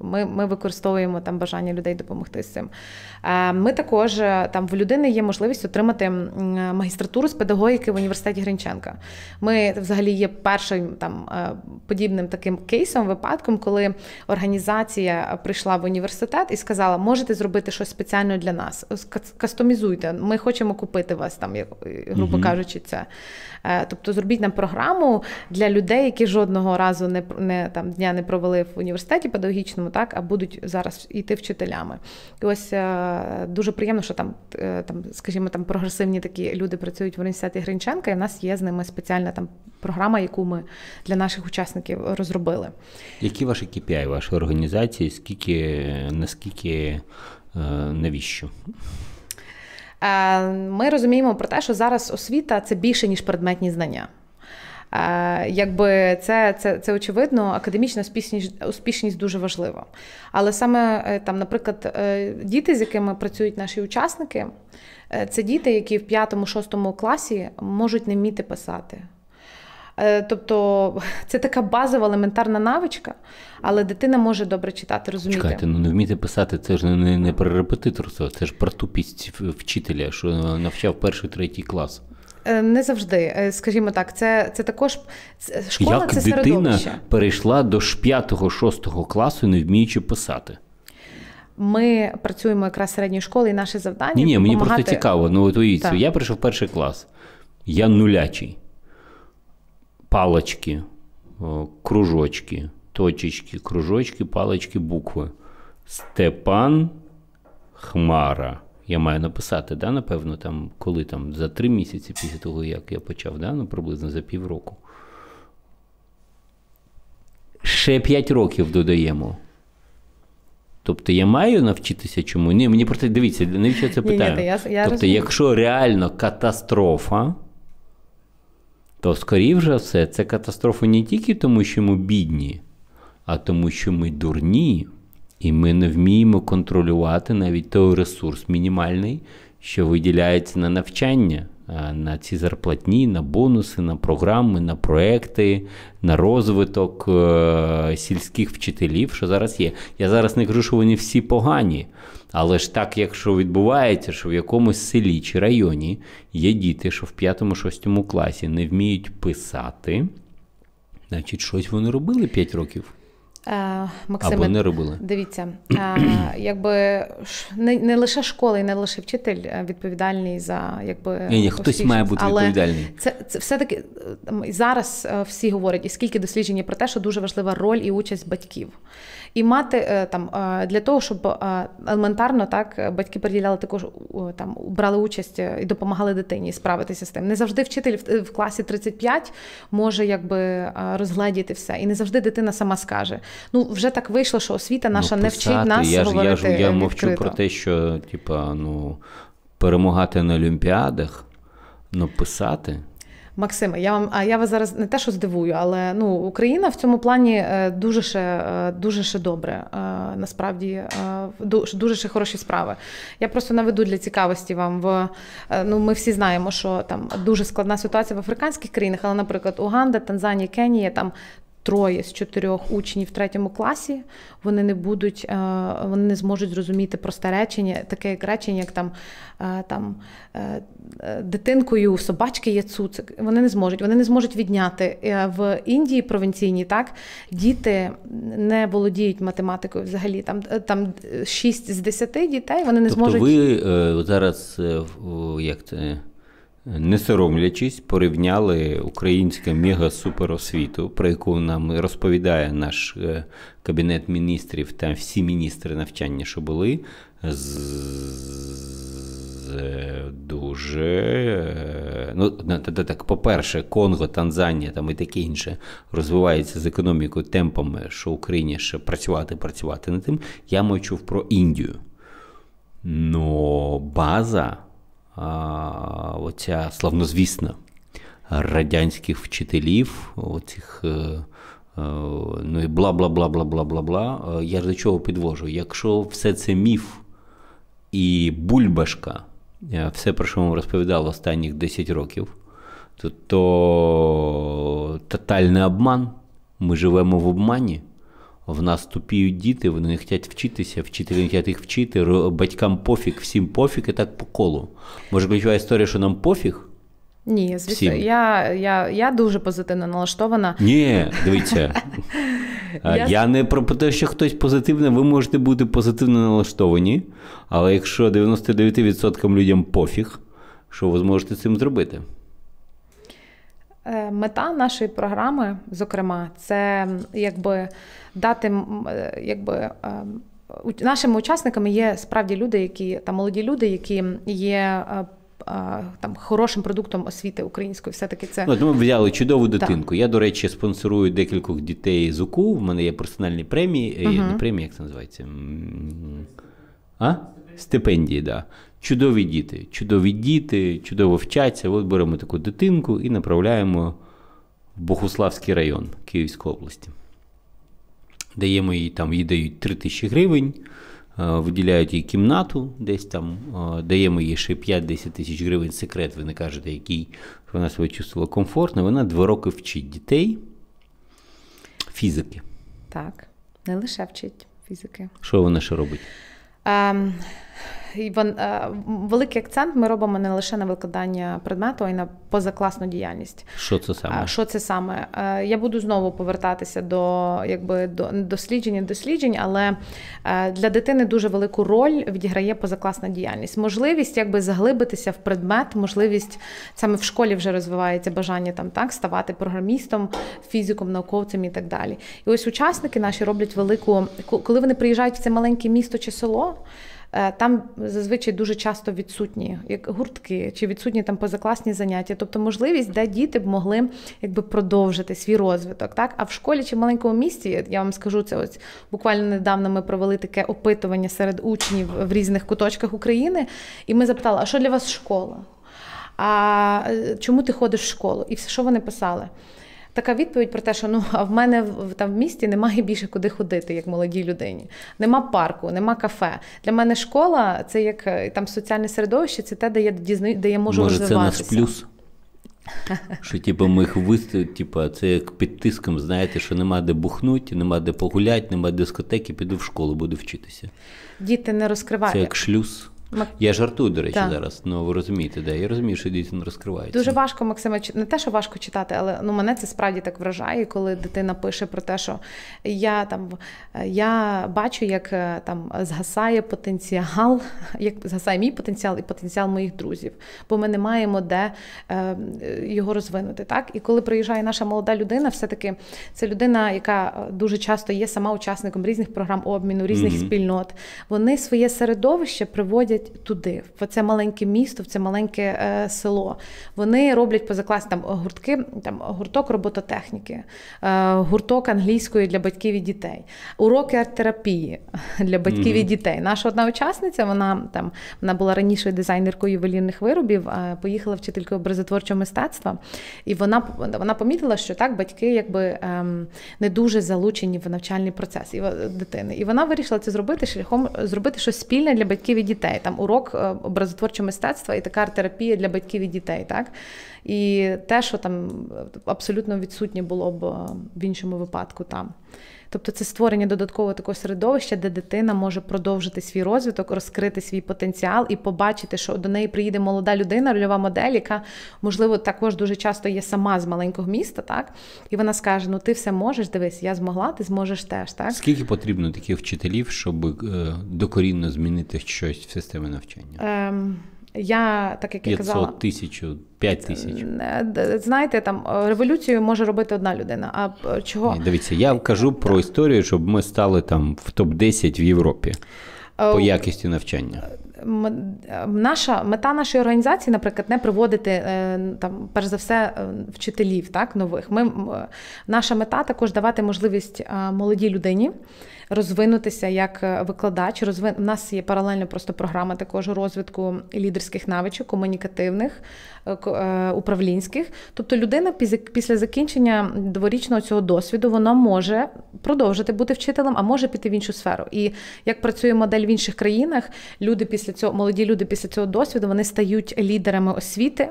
Ми ми використовуємо там бажання людей допомогти з цим. Ми також там в людини є можливість отримати магістратуру з педагогіки в університеті Гринченка. Ми взагалі є першим там подібним таким кейсом, випадком, коли організація прийшла в університет і сказала, можете зробити щось спеціально для нас. Кастомізуйте, ми хочемо купити вас там, грубо кажучи, це. Е, тобто зробіть нам програму для людей, які жодного разу не не там дня не провели в університеті педагогічному, так а будуть зараз йти вчителями. І ось е, дуже приємно, що там е, там, скажімо, там прогресивні такі люди працюють в університеті Гринченка, і в нас є з ними спеціальна там програма, яку ми для наших учасників розробили. Які ваші KPI вашої організації? Скільки наскільки навіщо? Е, ми розуміємо про те, що зараз освіта це більше ніж предметні знання. Е, якби це це, це очевидно, академічна успішність успішність дуже важлива. Але саме е, там, наприклад, діти, з якими працюють наші учасники, це діти, які в 5-6 класі можуть не вміти писати. Е, тобто це така базова елементарна навичка, але дитина може добре читати, розуміти. Чекайте, ну не вміти писати, це ж не не про репетиторство, це ж про тупість вчителя, що навчав перший третій клас. Е, не завжди, е, скажімо так, це це також школа Як це дитина середовище. перейшла до 5-6 класу, не вміючи писати. Ми працюємо якраз середньої школи, і наше завдання. Ні, ні, мені просто цікаво. Ну, от уявіть, я прийшов в перший клас, я нулячий, палочки, кружочки, точечки, кружочки, палочки, букви. Степан Хмара. Я маю написати, да, напевно, там, коли там за три місяці після того, як я почав, да, ну, приблизно за півроку. Ще п'ять років додаємо. Тобто я маю навчитися чому? Ні, мені просто дивіться, навіщо це питаю? Ні, ні, я, я тобто, розумію. якщо реально катастрофа, то скоріше за все, це катастрофа не тільки тому, що ми бідні, а тому, що ми дурні, і ми не вміємо контролювати навіть той ресурс мінімальний, що виділяється на навчання. Е, на ці зарплатні, на бонуси, на програми, на проекти, на розвиток е, сільських вчителів, що зараз є. Я зараз не кажу, що вони всі погані. Але ж так, якщо відбувається, що в якомусь селі чи районі є діти, що в 5-6 класі не вміють писати, значить, щось вони робили 5 років. Е, Максиме, Або не робили. Дивіться, е, якби не не лише школа і не лише вчитель відповідальний за якби ні, ні, хтось має бути але відповідальний. Це це все-таки зараз е, всі говорять, і скільки досліджень про те, що дуже важлива роль і участь батьків. І мати там для того, щоб елементарно так батьки приділяли також там брали участь і допомагали дитині справитися з тим. Не завжди вчитель в класі 35 може якби розгледіти все, і не завжди дитина сама скаже. Ну вже так вийшло, що освіта наша ну, не вчить нас я говорити ж, я, я мовчу про те, що типа ну перемагати на олімпіадах, ну писати. Максиме, я вам а я вас зараз не те, що здивую, але ну Україна в цьому плані е, дуже ще е, дуже ще добре. Е, насправді дуже ще хороші справи. Я просто наведу для цікавості вам в ну ми всі знаємо, що там дуже складна ситуація в африканських країнах, але, наприклад, Уганда, Танзанія, Кенія там троє з чотирьох учнів в третьому класі вони не будуть, е, вони не зможуть зрозуміти просте речення, таке як речення, як там е, там е, дитинкою собачки є цуцик. Вони не зможуть. Вони не зможуть відняти в Індії провінційній так діти не володіють математикою. Взагалі там там 6 з 10 дітей. Вони не тобто зможуть. Ви зараз як це не соромлячись, порівняли українську мега-суперосвіту, про яку нам розповідає наш е, кабінет міністрів та всі міністри навчання, що були, з дуже. Е, ну, так, По-перше, Конго, Танзанія там і таке інше розвивається з економікою темпами, що Україні ще працювати, працювати над тим. Я мовчу про Індію. Но база оця славнозвісна радянських вчителів, оцих. Е, е, ну і бла бла бла бла бла бла бла. Я ж до чого підвожу? Якщо все це міф і бульбашка, е, все, про що вам розповідав останніх 10 років, то, то тотальний обман. Ми живемо в обмані. В нас тупіють діти, вони не хочуть вчитися, вчителі не хочуть їх вчити, батькам пофіг, всім пофіг і так по колу. Може, ключова історія, що нам пофіг? Ні, звісно, я я, я дуже позитивно налаштована. Ні, дивіться. я... я не про те, що хтось позитивний, ви можете бути позитивно налаштовані, але якщо 99% людям пофіг, що ви зможете цим зробити? Е, мета нашої програми, зокрема, це якби дати е, якби. Е, нашими учасниками є справді люди, які там молоді люди, які є там хорошим продуктом освіти української. Все таки це От ми взяли чудову дитинку. Так. Я, до речі, спонсорую декількох дітей з УКУ. В мене є персональні премії. Угу. Не премії, як це називається? А? Стипендії. Да. Чудові діти, чудові діти, чудово вчаться. От беремо таку дитинку і направляємо в Богуславський район Київської області. Даємо їй там, їй дають 3 тисячі гривень, виділяють їй кімнату, десь там даємо їй ще 5-10 тисяч гривень. Секрет, ви не кажете, який вона себе чувствувала комфортно. Вона два роки вчить дітей фізики. Так, не лише вчить фізики. Що вона ще робить? Ем, Е, великий акцент ми робимо не лише на викладання предмету, а й на позакласну діяльність. Що це саме? Що це саме? Е, я буду знову повертатися до якби до досліджень, досліджень, але е, для дитини дуже велику роль відіграє позакласна діяльність. Можливість якби заглибитися в предмет, можливість саме в школі вже розвивається бажання там так ставати програмістом, фізиком, науковцем і так далі. І ось учасники наші роблять велику, коли вони приїжджають в це маленьке місто чи село. Е, там зазвичай дуже часто відсутні як гуртки чи відсутні там позакласні заняття, тобто можливість, де діти б могли якби продовжити свій розвиток. Так, а в школі чи маленькому місті я вам скажу це. Ось буквально недавно ми провели таке опитування серед учнів в різних куточках України, і ми запитали, а що для вас школа? А е, чому ти ходиш в школу? І все, що вони писали? Така відповідь про те, що ну а в мене в там в місті немає більше куди ходити, як молодій людині. Нема парку, нема кафе. Для мене школа це як е, там соціальне середовище, це те, де я дізнаю, де я можу Може, розвиватися. це наш плюс. Що типу, ми їх виставимо, типу, це як під тиском, знаєте, що нема де бухнути, нема де погуляти, нема дискотеки, піду в школу, буду вчитися. Діти не розкривають. Це як шлюз. Я жартую, до речі, так. зараз. Ну ви розумієте, де я розумію, що діти не розкриваються. Дуже важко, Максиме, не те, що важко читати, але ну мене це справді так вражає, коли дитина пише про те, що я там я бачу, як е, там згасає потенціал, як згасає мій потенціал і потенціал моїх друзів, бо ми не маємо де е, його розвинути. Так і коли приїжджає наша молода людина, все таки це людина, яка дуже часто є сама учасником різних програм обміну, різних mm-hmm. спільнот. Вони своє середовище приводять їздять туди, в це маленьке місто, в це маленьке е, село. Вони роблять позакласні там гуртки, там гурток робототехніки, е, гурток англійської для батьків і дітей, уроки арт-терапії для батьків mm-hmm. і дітей. Наша одна учасниця, вона там вона була раніше дизайнеркою ювелірних виробів, а поїхала вчителькою образотворчого мистецтва, і вона вона помітила, що так батьки якби ем, не дуже залучені в навчальний процес і дитини. І вона вирішила це зробити шляхом зробити щось спільне для батьків і дітей там урок е, образотворчого мистецтва і така арт-терапія для батьків і дітей. так? І те, що там абсолютно відсутнє було б е, в іншому випадку там. Тобто це створення додаткового такого середовища, де дитина може продовжити свій розвиток, розкрити свій потенціал і побачити, що до неї приїде молода людина, рольова модель, яка, можливо, також дуже часто є сама з маленького міста, так? І вона скаже: Ну, ти все можеш, дивись, я змогла, ти зможеш теж. так? Скільки потрібно таких вчителів, щоб е, докорінно змінити щось в системі навчання? Ем... Я так як 500, я казала, тисячу, п'ять тисяч. Е, знаєте, там е, революцію може робити одна людина. А е, чого Ні, дивіться? Я кажу про історію, щоб ми стали там в топ 10 в Європі по якості навчання. Наша мета нашої організації, наприклад, не приводити там, перш за все, вчителів так нових. Ми наша мета також давати можливість молодій людині розвинутися як е, викладач. Розвин... У нас є паралельно просто програма також розвитку лідерських навичок, комунікативних, управлінських. Тобто людина після закінчення дворічного цього досвіду вона може продовжити бути вчителем, а може піти в іншу сферу. І як працює модель в інших країнах, люди після цього молоді люди після цього досвіду вони стають лідерами освіти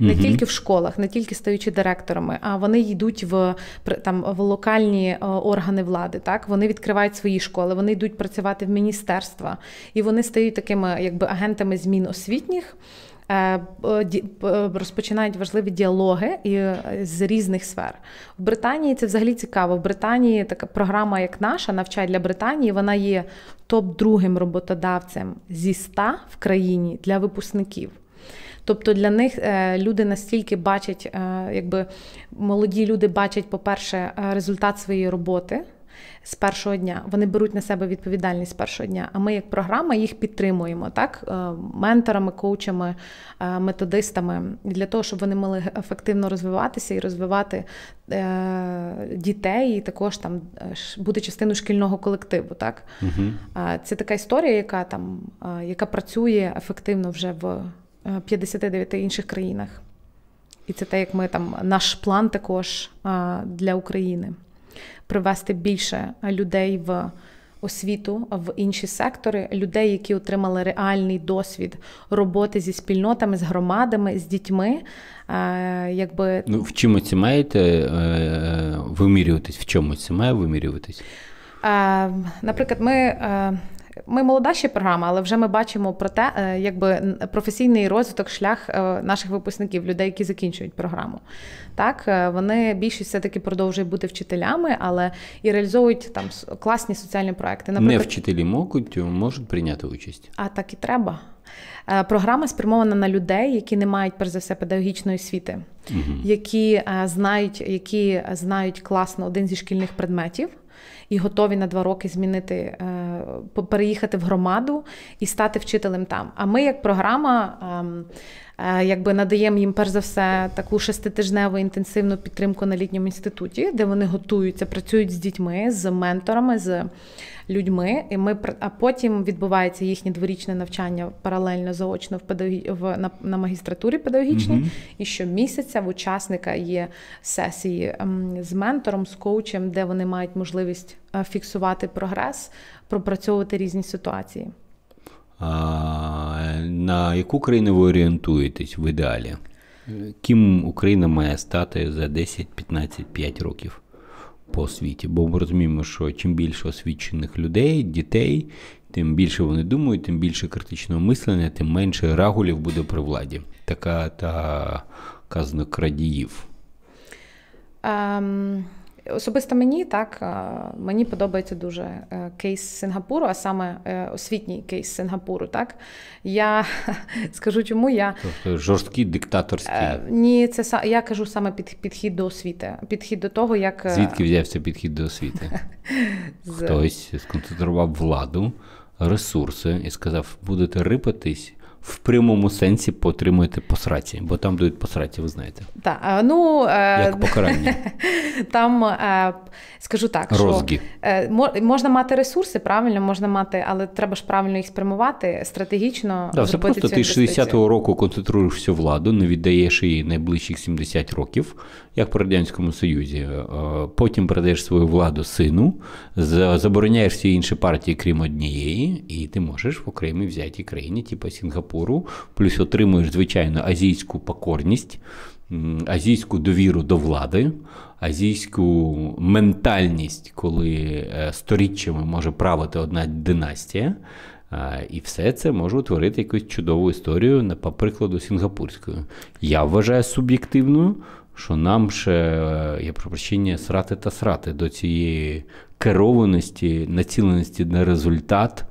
не угу. тільки в школах, не тільки стаючи директорами, а вони йдуть в там в локальні органи влади. Так вони відкривають свої школи, вони йдуть працювати в міністерства, і вони стають такими якби агентами змін освітніх. Е, розпочинають важливі діалоги і е, з різних сфер в Британії. Це взагалі цікаво. В Британії така програма, як наша, навчай для Британії. Вона є топ другим роботодавцем зі 100 в країні для випускників. Тобто для них е, люди настільки бачать, якби молоді люди бачать, по-перше, результат своєї роботи з першого дня. Вони беруть на себе відповідальність з першого дня. А ми, як програма, їх підтримуємо так, е, менторами, коучами, е, методистами для того, щоб вони могли ефективно розвиватися і розвивати е, дітей, і також там бути частиною шкільного колективу. Так? Угу. Це така історія, яка там яка працює ефективно вже в 59 інших країнах. І це те, як ми там наш план також для України привести більше людей в освіту в інші сектори, людей, які отримали реальний досвід роботи зі спільнотами, з громадами, з дітьми. Е, якби... Ну, В чому це маєте е, вимірюватись? В чому це має вимірюватись? Е, наприклад, ми. Ми молода ще програма, але вже ми бачимо про те, якби професійний розвиток, шлях наших випускників, людей, які закінчують програму. Так, вони більшість все-таки продовжують бути вчителями, але і реалізовують там класні соціальні проекти. Наприклад, Не вчителі можуть, можуть прийняти участь. А так і треба. Е, програма спрямована на людей, які не мають перш за все педагогічної освіти, угу. які е, знають, які знають класно один зі шкільних предметів. І готові на два роки змінити, е, переїхати в громаду і стати вчителем там. А ми, як програма, ем, якби надаємо їм перш за все таку шеститижневу інтенсивну підтримку на літньому інституті, де вони готуються, працюють з дітьми, з менторами. з людьми, і ми а потім відбувається їхнє дворічне навчання паралельно заочно в педагогі... в на, на магістратурі педагогічній. mm І щомісяця в учасника є сесії ем, з ментором, з коучем, де вони мають можливість е, фіксувати прогрес, пропрацьовувати різні ситуації. А, На яку країну ви орієнтуєтесь в ідеалі? Ким Україна має стати за 10-15-5 років? по світі, бо ми розуміємо, що чим більше освічених людей, дітей, тим більше вони думають, тим більше критичного мислення, тим менше рагулів буде при владі. Така та казано крадіїв. Um... Особисто мені так мені подобається дуже е, кейс Сингапуру, а саме е, освітній кейс Сингапуру. Так я скажу, чому я тобто жорсткий диктаторський. Е, ні, це я кажу саме під підхід до освіти. Підхід до того, як звідки взявся підхід до освіти? Хтось сконцентрував владу, ресурси і сказав: будете рипатись в прямому сенсі потримуєте посраці, бо там дають посраці, ви знаєте. Так, ну е, як покарання. Там е, скажу так, Розгі. що е, можна мати ресурси, правильно, можна мати, але треба ж правильно їх спрямувати стратегічно. Да, все просто ти 60-го року концентруєш всю владу, не віддаєш її найближчих 70 років, як по радянському Союзі. Потім передаєш свою владу сину, забороняєш всі інші партії, крім однієї, і ти можеш в окремій взятій країні, типу Сінгапур опору, плюс отримуєш, звичайно, азійську покорність, азійську довіру до влади, азійську ментальність, коли е, сторіччями може правити одна династія. І все це може утворити якусь чудову історію, по прикладу сінгапурською. Я вважаю суб'єктивно, що нам ще, е, я прощення, срати та срати до цієї керованості, націленості на результат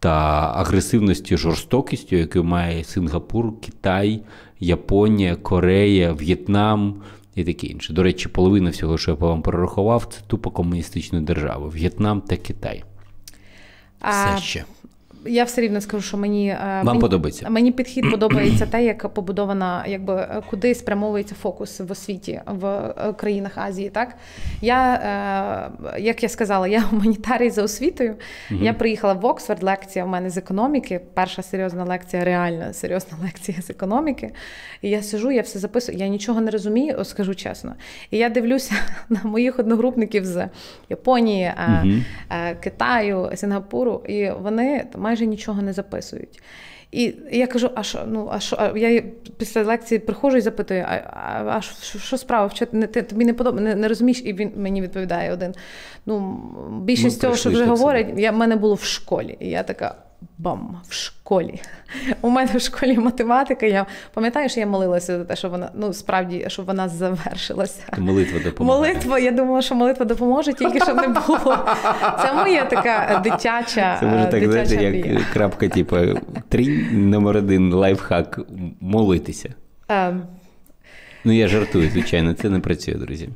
та агресивності жорстокістю, яку має Сингапур, Китай, Японія, Корея, В'єтнам і таке інше. До речі, половина всього, що я вам перерахував, це тупо комуністичні держави В'єтнам та Китай. Все ще. Я все рівно скажу, що мені е, Вам мені, подобається. Мені підхід подобається те, як побудована, якби е, куди спрямовується фокус в освіті в е, країнах Азії. Так я, як я сказала, я гуманітарій за освітою. Угу. Я приїхала в Оксфорд, лекція в мене з економіки. Перша серйозна лекція, реальна серйозна лекція з економіки. І я сижу, я все записую. Я нічого не розумію, скажу чесно. І я дивлюся на моїх одногрупників з Японії, угу. Китаю, Сінгапуру, і вони майже нічого не записують. І я кажу: а що, ну, а що? Я після лекції приходжу і запитую, а а, а що, що справа? Не, ти, тобі не подобається, не, не розумієш? І він мені відповідає один. Ну, більшість цього, що вже говорять, в мене було в школі. І я така бам в школі. У мене в школі математика. Я пам'ятаю, що я молилася за те, що вона ну справді щоб вона завершилася. Молитва допомагає. Молитва. Я думала, що молитва допоможе, тільки щоб не було. Це моя така дитяча. Це може так знаєте, як крапка, типу, три номер один лайфхак молитися. Um, Ну, я жартую, звичайно, це не працює, друзі.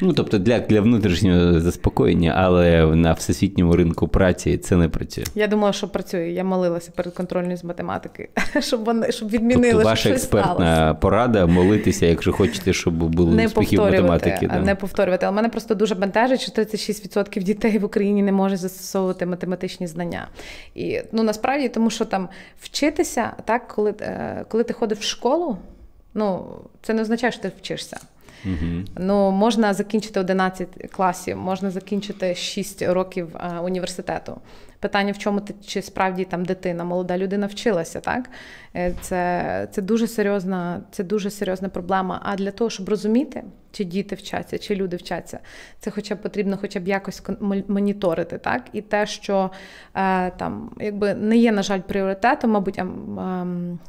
Ну, тобто для для внутрішнього заспокоєння, але на всесвітньому ринку праці це не працює. Я думала, що працює. Я молилася перед контрольною з математики, щоб вони щоб відмінили. Тобто ваша експертна сталося. порада молитися, якщо хочете, щоб були не успіхи в математики. Да. Не повторювати. Але мене просто дуже бентежить, що 36% дітей в Україні не може застосовувати математичні знання. І ну насправді, тому що там вчитися, так, коли, е, коли ти ходиш в школу. Ну, це не означає, що ти вчишся. Угу. Ну, можна закінчити 11 класів, можна закінчити 6 років а, університету. Питання в чому ти чи справді там дитина, молода людина вчилася, так? Е, це це дуже серйозна, це дуже серйозна проблема. А для того, щоб розуміти, чи діти вчаться, чи люди вчаться, це хоча б потрібно, хоча б якось моніторити, так? І те, що е, там якби не є, на жаль, пріоритетом, мабуть, е,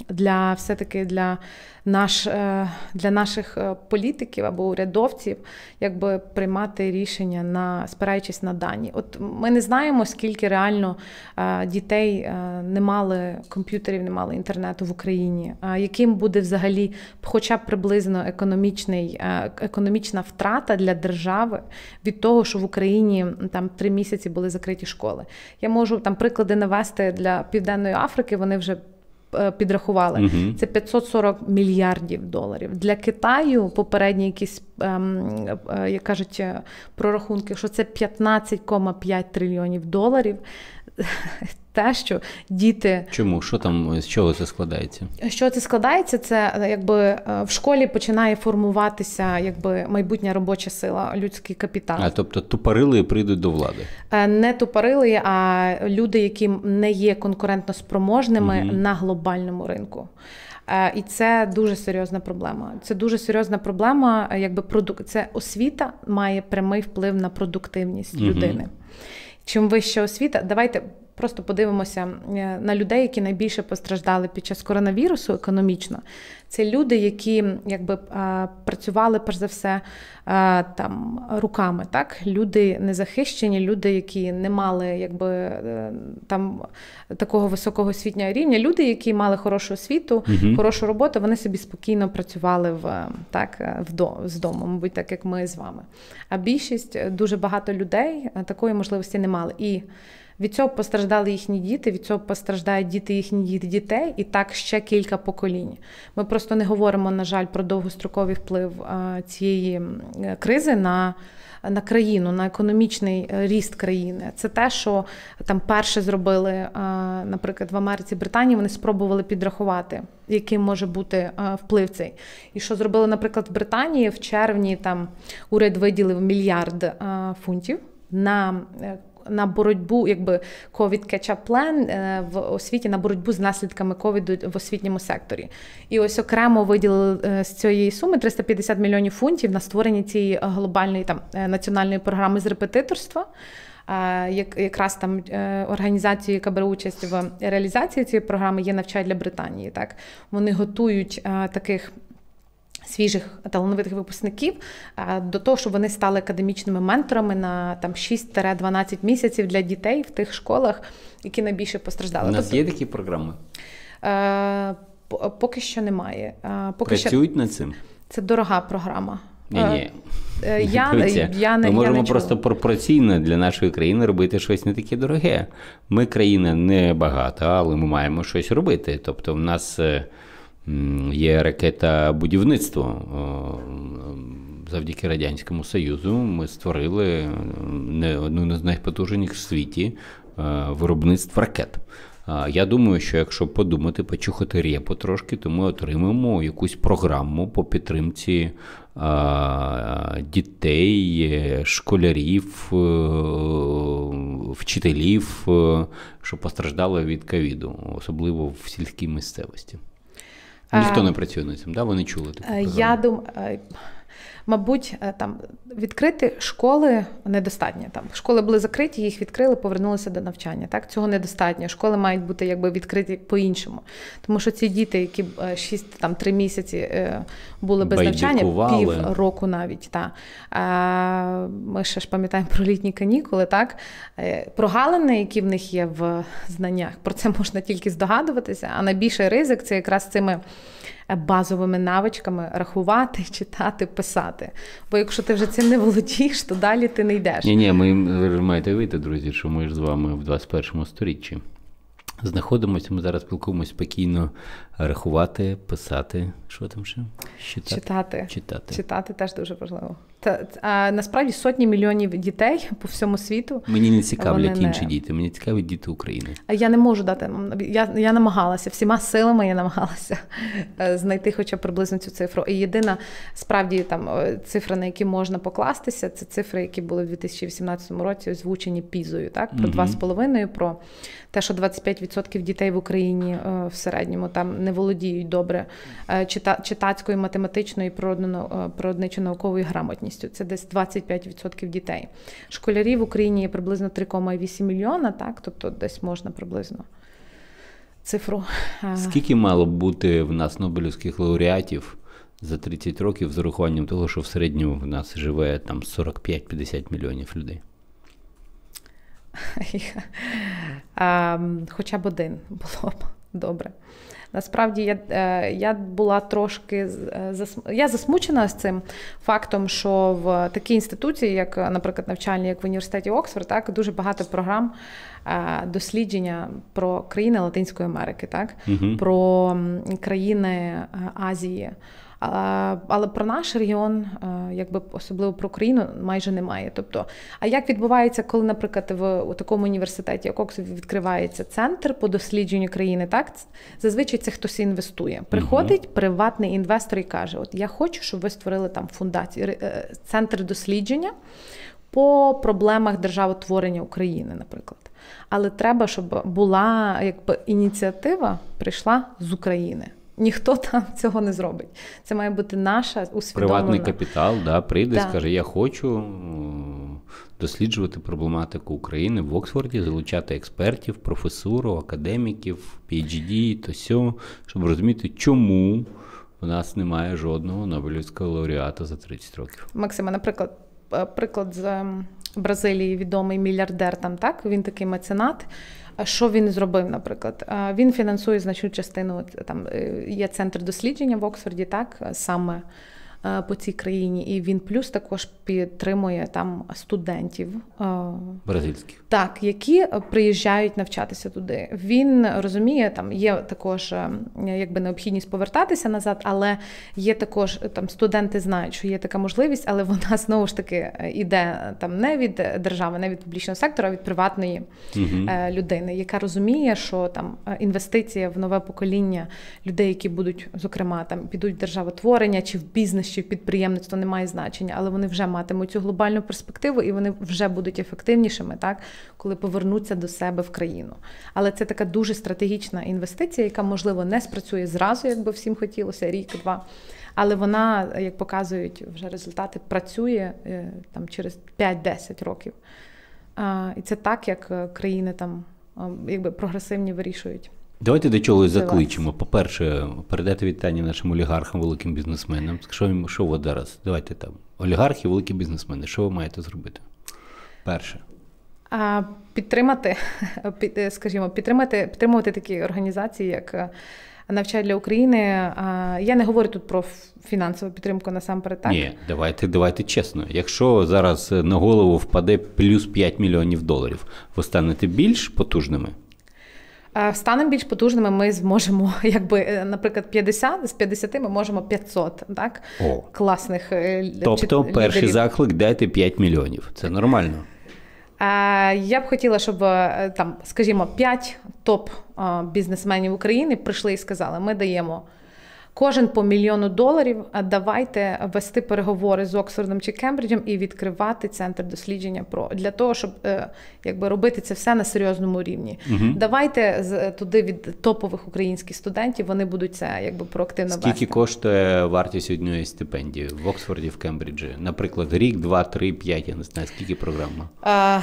для все-таки для наш, е, для наших е, політиків або урядовців, якби приймати рішення на спираючись на дані. От ми не знаємо, скільки реально е, дітей не мали комп'ютерів, не мали інтернету в Україні. Яким буде взагалі, хоча б приблизно економічний, економічна втрата для держави від того, що в Україні там три місяці були закриті школи? Я можу там приклади навести для Південної Африки. Вони вже підрахували. Угу. Це 540 мільярдів доларів. Для Китаю попередні якісь, ем, е, як кажуть, е, прорахунки, що це 15,5 трильйонів доларів те, що діти. Чому? Що там, з чого це складається? Що це складається? Це якби е, в школі починає формуватися якби майбутня робоча сила, людський капітал. А тобто тупорили прийдуть до влади? Е, не тупорили, а люди, які не є конкурентно спроможними угу. на глобальному ринку. Е, і це дуже серйозна проблема. Це дуже серйозна проблема. Якби продук... це освіта має прямий вплив на продуктивність угу. людини. Чим вища освіта, давайте просто подивимося е, на людей, які найбільше постраждали під час коронавірусу економічно. Це люди, які якби працювали перш за все там руками. Так, люди незахищені, люди, які не мали якби е, там такого високого освітнього рівня. Люди, які мали хорошу освіту, угу. хорошу роботу, вони собі спокійно працювали в так з дому, мабуть, так як ми з вами. А більшість дуже багато людей такої можливості не мали. І від цього постраждали їхні діти, від цього постраждають діти їхніх дітей, і так ще кілька поколінь. Ми просто не говоримо, на жаль, про довгостроковий вплив цієї кризи на. На країну, на економічний е, ріст країни. Це те, що там перше зробили, наприклад, в Америці Британії. Вони спробували підрахувати, яким може бути вплив цей. І що зробили, наприклад, в Британії в червні там уряд виділив мільярд фунтів на е, на боротьбу, якби covid catch-up plan е, в освіті на боротьбу з наслідками ковіду в освітньому секторі. І ось окремо виділили е, з цієї суми 350 мільйонів фунтів на створення цієї глобальної там е, національної програми з репетиторства. Як якраз там організацією, яка бере участь в реалізації цієї програми, є навчай для Британії. Так вони готують таких свіжих талановитих випускників до того, щоб вони стали академічними менторами на там 6-12 місяців для дітей в тих школах, які найбільше постраждали. У нас тобто, є такі програми? Е, поки що немає. Поки Працюють що... над цим. Це дорога програма. Ні, ні. Е, я, я не, Ми можемо я не просто пропорційно для нашої країни робити щось не таке дороге. Ми країна не багата, але ми маємо щось робити. Тобто, в нас е, Є ракета будівництво. Завдяки Радянському Союзу ми створили не одну з найпотужніших в світі виробництв ракет. Я думаю, що якщо подумати, почухати репу трошки, то ми отримаємо якусь програму по підтримці дітей, школярів, е, вчителів, е, що постраждали від ковіду, особливо в сільській місцевості. Ніхто не працює над цим, да? ви не чули таку Я думаю, Мабуть, е, там відкрити школи недостатньо. Там школи були закриті, їх відкрили, повернулися до навчання. Так цього недостатньо. Школи мають бути якби відкриті по-іншому. Тому що ці діти, які 6 е, там 3 місяці е, були без навчання, пів року навіть. Та. Ми ще ж пам'ятаємо про літні канікули, так прогалини, які в них є в знаннях, про це можна тільки здогадуватися. А найбільший ризик це якраз цими базовими навичками рахувати, читати, писати. Бо якщо ти вже цим не володієш, то далі ти не йдеш. Ні, ні, ми маєте вийти, друзі, що ми ж з вами в 21 сторіччі. Знаходимося, ми зараз спілкуємося спокійно рахувати, писати. Що там ще? Читати. Читати. Читати. Читати теж дуже важливо. Та, а, насправді сотні мільйонів дітей по всьому світу. Мені не цікавлять інші не... діти, мені цікаві діти України. А я не можу дати. Я я намагалася, всіма силами я намагалася е, знайти хоча б приблизно цю цифру. І єдина справді там е, цифра, на які можна покластися, це цифри, які були в 2018 році озвучені пізою, так про два з половиною, про те, що 25% дітей в Україні е, в середньому там не володіють добре читацькою, математичною і природничо-науковою грамотністю. Це десь 25% дітей. Школярів в Україні є приблизно 3,8 мільйона, так тобто десь можна приблизно. Цифру. Е, Скільки мало б бути в нас Нобелівських лауреатів за 30 років з урахуванням того, що в середньому в нас живе там 45-50 мільйонів людей? Ем, хоча б один було б добре. Насправді я е, я була трошки е, я засмучена з цим фактом, що в такій інституції, як, наприклад, навчальні, як в університеті Оксфорд, так дуже багато програм е, дослідження про країни Латинської Америки, так угу. про країни Азії. Але про наш регіон, е, якби особливо про Україну, майже немає. Тобто, а як відбувається, коли, наприклад, в у такому університеті, як Оксфорд, відкривається центр по дослідженню країни, так зазвичай це хтось інвестує. Приходить угу. приватний інвестор і каже: От я хочу, щоб ви створили там фундацію, е, центр дослідження по проблемах державотворення України, наприклад. Але треба, щоб була якби ініціатива прийшла з України. Ніхто там цього не зробить. Це має бути наша усвідомлена... Приватний капітал, да, прийде, да. скаже: Я хочу досліджувати проблематику України в Оксфорді, залучати експертів, професуру, академіків, PhD, то сьо, щоб розуміти, чому в нас немає жодного Нобелівського лауреата за 30 років. Максима, наприклад, е, приклад з Бразилії відомий мільярдер там, так? Він такий меценат. Що він зробив, наприклад? Він фінансує значну частину. Там е, є центр дослідження в Оксфорді, так саме по цій країні, і він плюс також підтримує там студентів е, бразильських, так які приїжджають навчатися туди. Він розуміє, там є також е, якби необхідність повертатися назад, але є також там студенти знають, що є така можливість, але вона знову ж таки іде там не від держави, не від публічного сектора, а від приватної угу. людини, яка розуміє, що там інвестиція в нове покоління людей, які будуть зокрема там підуть в державотворення чи в бізнес чи підприємництво не має значення, але вони вже матимуть цю глобальну перспективу і вони вже будуть ефективнішими, так коли повернуться до себе в країну. Але це така дуже стратегічна інвестиція, яка можливо не спрацює зразу, якби всім хотілося, рік-два. Але вона, як показують вже результати, працює е, там через 5-10 років. І це так, як е, країни там якби прогресивні вирішують. Давайте до чогось закличемо. По-перше, передати вітання нашим олігархам, великим бізнесменам. Що що ви зараз? Давайте там. Олігархи, великі бізнесмени. Що ви маєте зробити? Перше. А, Підтримати, під, скажімо, підтримати, підтримувати такі організації, як е, Навчай для України. Я не говорю тут про фінансову підтримку насамперед. так? Ні, давайте давайте чесно. Якщо зараз на голову впаде плюс 5 мільйонів доларів, ви станете більш потужними. Станемо більш потужними, ми зможемо, якби, е, наприклад, 50, з 50 ми можемо 500 так? О. класних е, Тобто чи, перший заклик дайте 5 мільйонів. Це нормально. Я б хотіла, щоб е, там, скажімо, 5 топ бізнесменів України прийшли і сказали: ми даємо Кожен по мільйону доларів. А давайте вести переговори з Оксфордом чи Кембриджем і відкривати центр дослідження про для того, щоб е, якби робити це все на серйозному рівні. Угу. Давайте з туди від топових українських студентів вони будуть це якби проактивно Скільки вести. коштує вартість однієї стипендії в Оксфорді в Кембриджі? Наприклад, рік, два, три, п'ять. Я не знаю, скільки програма. А,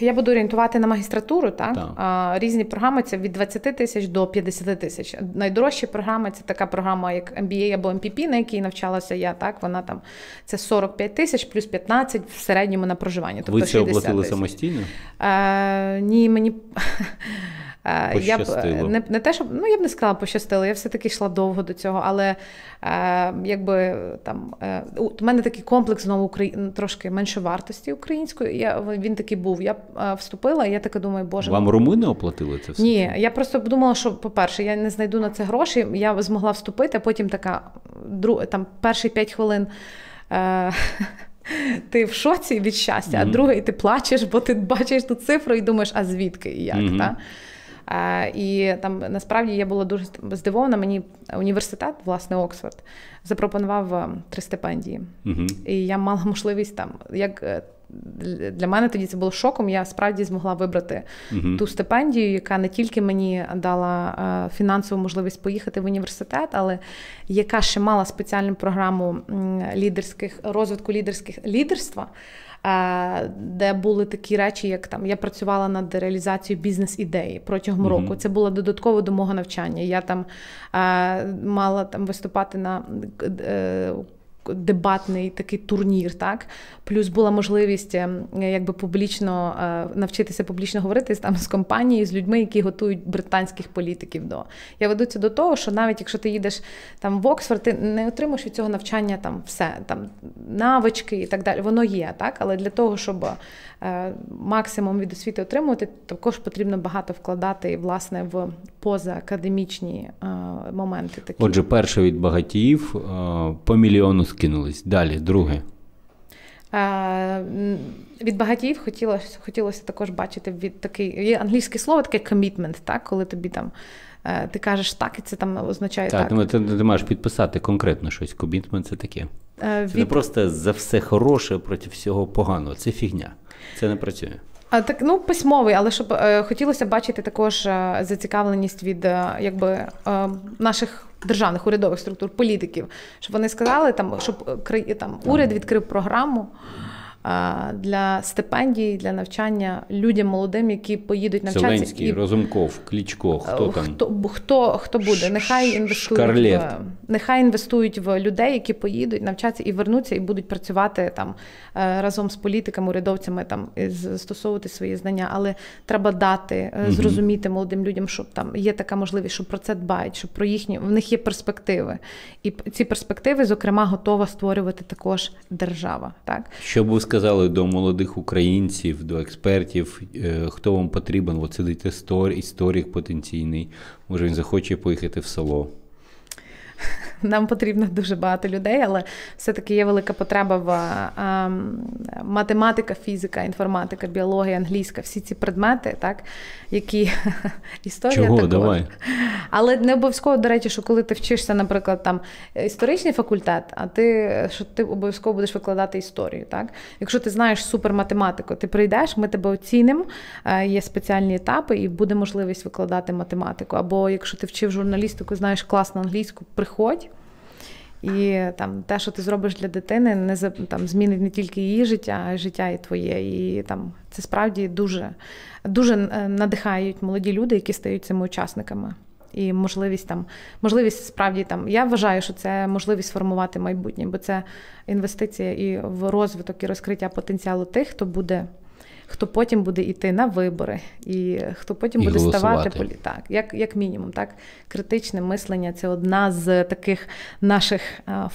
я буду орієнтувати на магістратуру. Так, так. А, різні програми це від 20 тисяч до 50 тисяч. Найдорожча програма це така програма як MBA або MPP, на якій навчалася я, так вона там це 45 тисяч плюс 15 в середньому на проживання. Тобто Ви це 60 оплатили тисяч. самостійно? Е, Ні, мені. я б не не те, щоб ну я б не сказала, пощастило. Я все-таки йшла довго до цього, але е, якби там е, у мене такий комплекс знову Украї... трошки менше вартості української. Я він такий був. Я е, вступила, і я така думаю, боже вам румуни оплатили це все? Ні, я просто думала, що по-перше, я не знайду на це гроші. Я змогла вступити, а потім така друг там перші п'ять хвилин. Е- ти в шоці від щастя, mm-hmm. а другий ти плачеш, бо ти бачиш ту цифру і думаєш, а звідки і як. Mm-hmm. Та? І там насправді я була дуже здивована. Мені університет, власне, Оксфорд, запропонував е, три стипендії. Mm-hmm. І я мала можливість там, як е, для мене тоді це було шоком. Я справді змогла вибрати uh-huh. ту стипендію, яка не тільки мені дала е, фінансову можливість поїхати в університет, але яка ще мала спеціальну програму лідерських розвитку лідерських лідерства. Е, де були такі речі, як там я працювала над реалізацією бізнес-ідеї протягом mm-hmm. року. Це було додатково до мого навчання. Я там е, мала там виступати на е, дебатний такий турнір, так плюс була можливість ем, якби публічно е, навчитися публічно говорити там з компанією, з людьми, які готують британських політиків. До я ведуться до того, що навіть якщо ти їдеш там в Оксфорд, ти не отримуєш від цього навчання там все там навички і так далі. Воно є, так, але для того, щоб максимум від освіти отримувати, також потрібно багато вкладати власне в позаакадемічні е, моменти. Такі. Отже, перше від багатіїв е, по мільйону скинулись. Далі, друге. Від багатіїв хотілося хотілося також бачити від такий є англійське слово, таке commitment, так, коли тобі там ти кажеш так, і це там означає так. Так, ти, ти маєш підписати конкретно щось. Commitment – це таке. Це від... не просто за все хороше проти всього поганого. Це фігня. Це не працює. А так ну письмовий, але щоб е, хотілося бачити також е, зацікавленість від е, якби е, наших державних урядових структур, політиків, щоб вони сказали там, щоб е, там уряд відкрив програму для стипендій, для навчання людям молодим, які поїдуть навчатися. Зеленський, і... Розумков, Клічко, хто там? Хто хто, хто буде? Нехай інвестують в нехай інвестують в людей, які поїдуть навчатися і вернуться, і будуть працювати там е, разом з політиками, урядовцями там і застосовувати свої знання. Але треба дати угу. зрозуміти молодим людям, що там є така можливість, що про це дбають, що про їхні в них є перспективи, і ці перспективи, зокрема, готова створювати також держава. Так щоб сказали до молодих українців, до експертів, е, хто вам потрібен? От сидить історик потенційний, може він захоче поїхати в село. Нам потрібно дуже багато людей, але все-таки є велика потреба в а, ем, математика, фізика, інформатика, біологія, англійська, всі ці предмети, так, які історія Чого? також. Давай. Але не обов'язково, до речі, що коли ти вчишся, наприклад, там історичний факультет, а ти що ти обов'язково будеш викладати історію. Так? Якщо ти знаєш суперматематику, ти прийдеш, ми тебе оцінимо, е, є спеціальні етапи, і буде можливість викладати математику. Або якщо ти вчив журналістику, знаєш класно англійську, приходь. І там те, що ти зробиш для дитини, не там змінить не тільки її життя, а й життя і твоє. І там це справді дуже дуже е, надихають молоді люди, які стають цими учасниками. І можливість там, можливість справді там. Я вважаю, що це можливість сформувати майбутнє, бо це інвестиція і в розвиток і розкриття потенціалу тих, хто буде хто потім буде йти на вибори, і хто потім і буде голосувати. ставати так, як як мінімум, так критичне мислення це одна з таких наших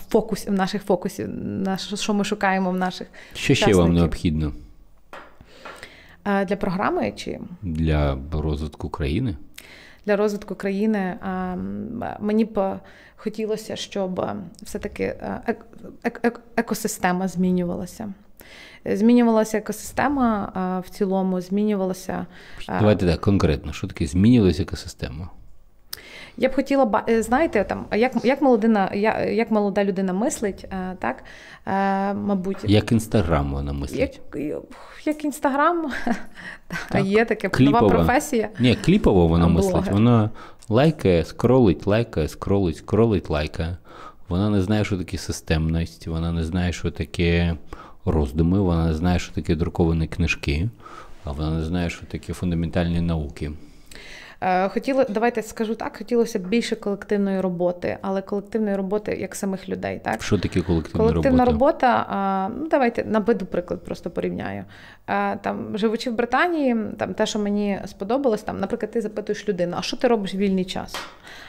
фокусів, наших фокусів, наш, що ми шукаємо в наших що ще вам необхідно для програми чи для розвитку країни. Для розвитку країни мені б хотілося, щоб все-таки екосистема змінювалася. Змінювалася екосистема в цілому, змінювалася. Давайте так конкретно, що таке змінювалася екосистема? Я б хотіла е, знаєте, там як як молодина, як молода людина мислить, е, так е, мабуть, як інстаграм вона мислить. Як як інстаграм, так. є таке кліпова. нова професія. Ні, кліпово вона мислить. Вона лайкає, скролить, лайкає, скролить, скролить, лайкає. Вона не знає, що таке системність, вона не знає, що таке роздуми, вона не знає, що таке друковані книжки, а вона не знає, що таке фундаментальні науки. Е, хотіли, давайте скажу так, хотілося б більше колективної роботи, але колективної роботи як самих людей. Так? Що таке колективна, колективна робота? робота? Ну, давайте наведу приклад, просто порівняю. Там, Живучи в Британії, там те, що мені сподобалось, там, наприклад, ти запитуєш людину, а що ти робиш в вільний час?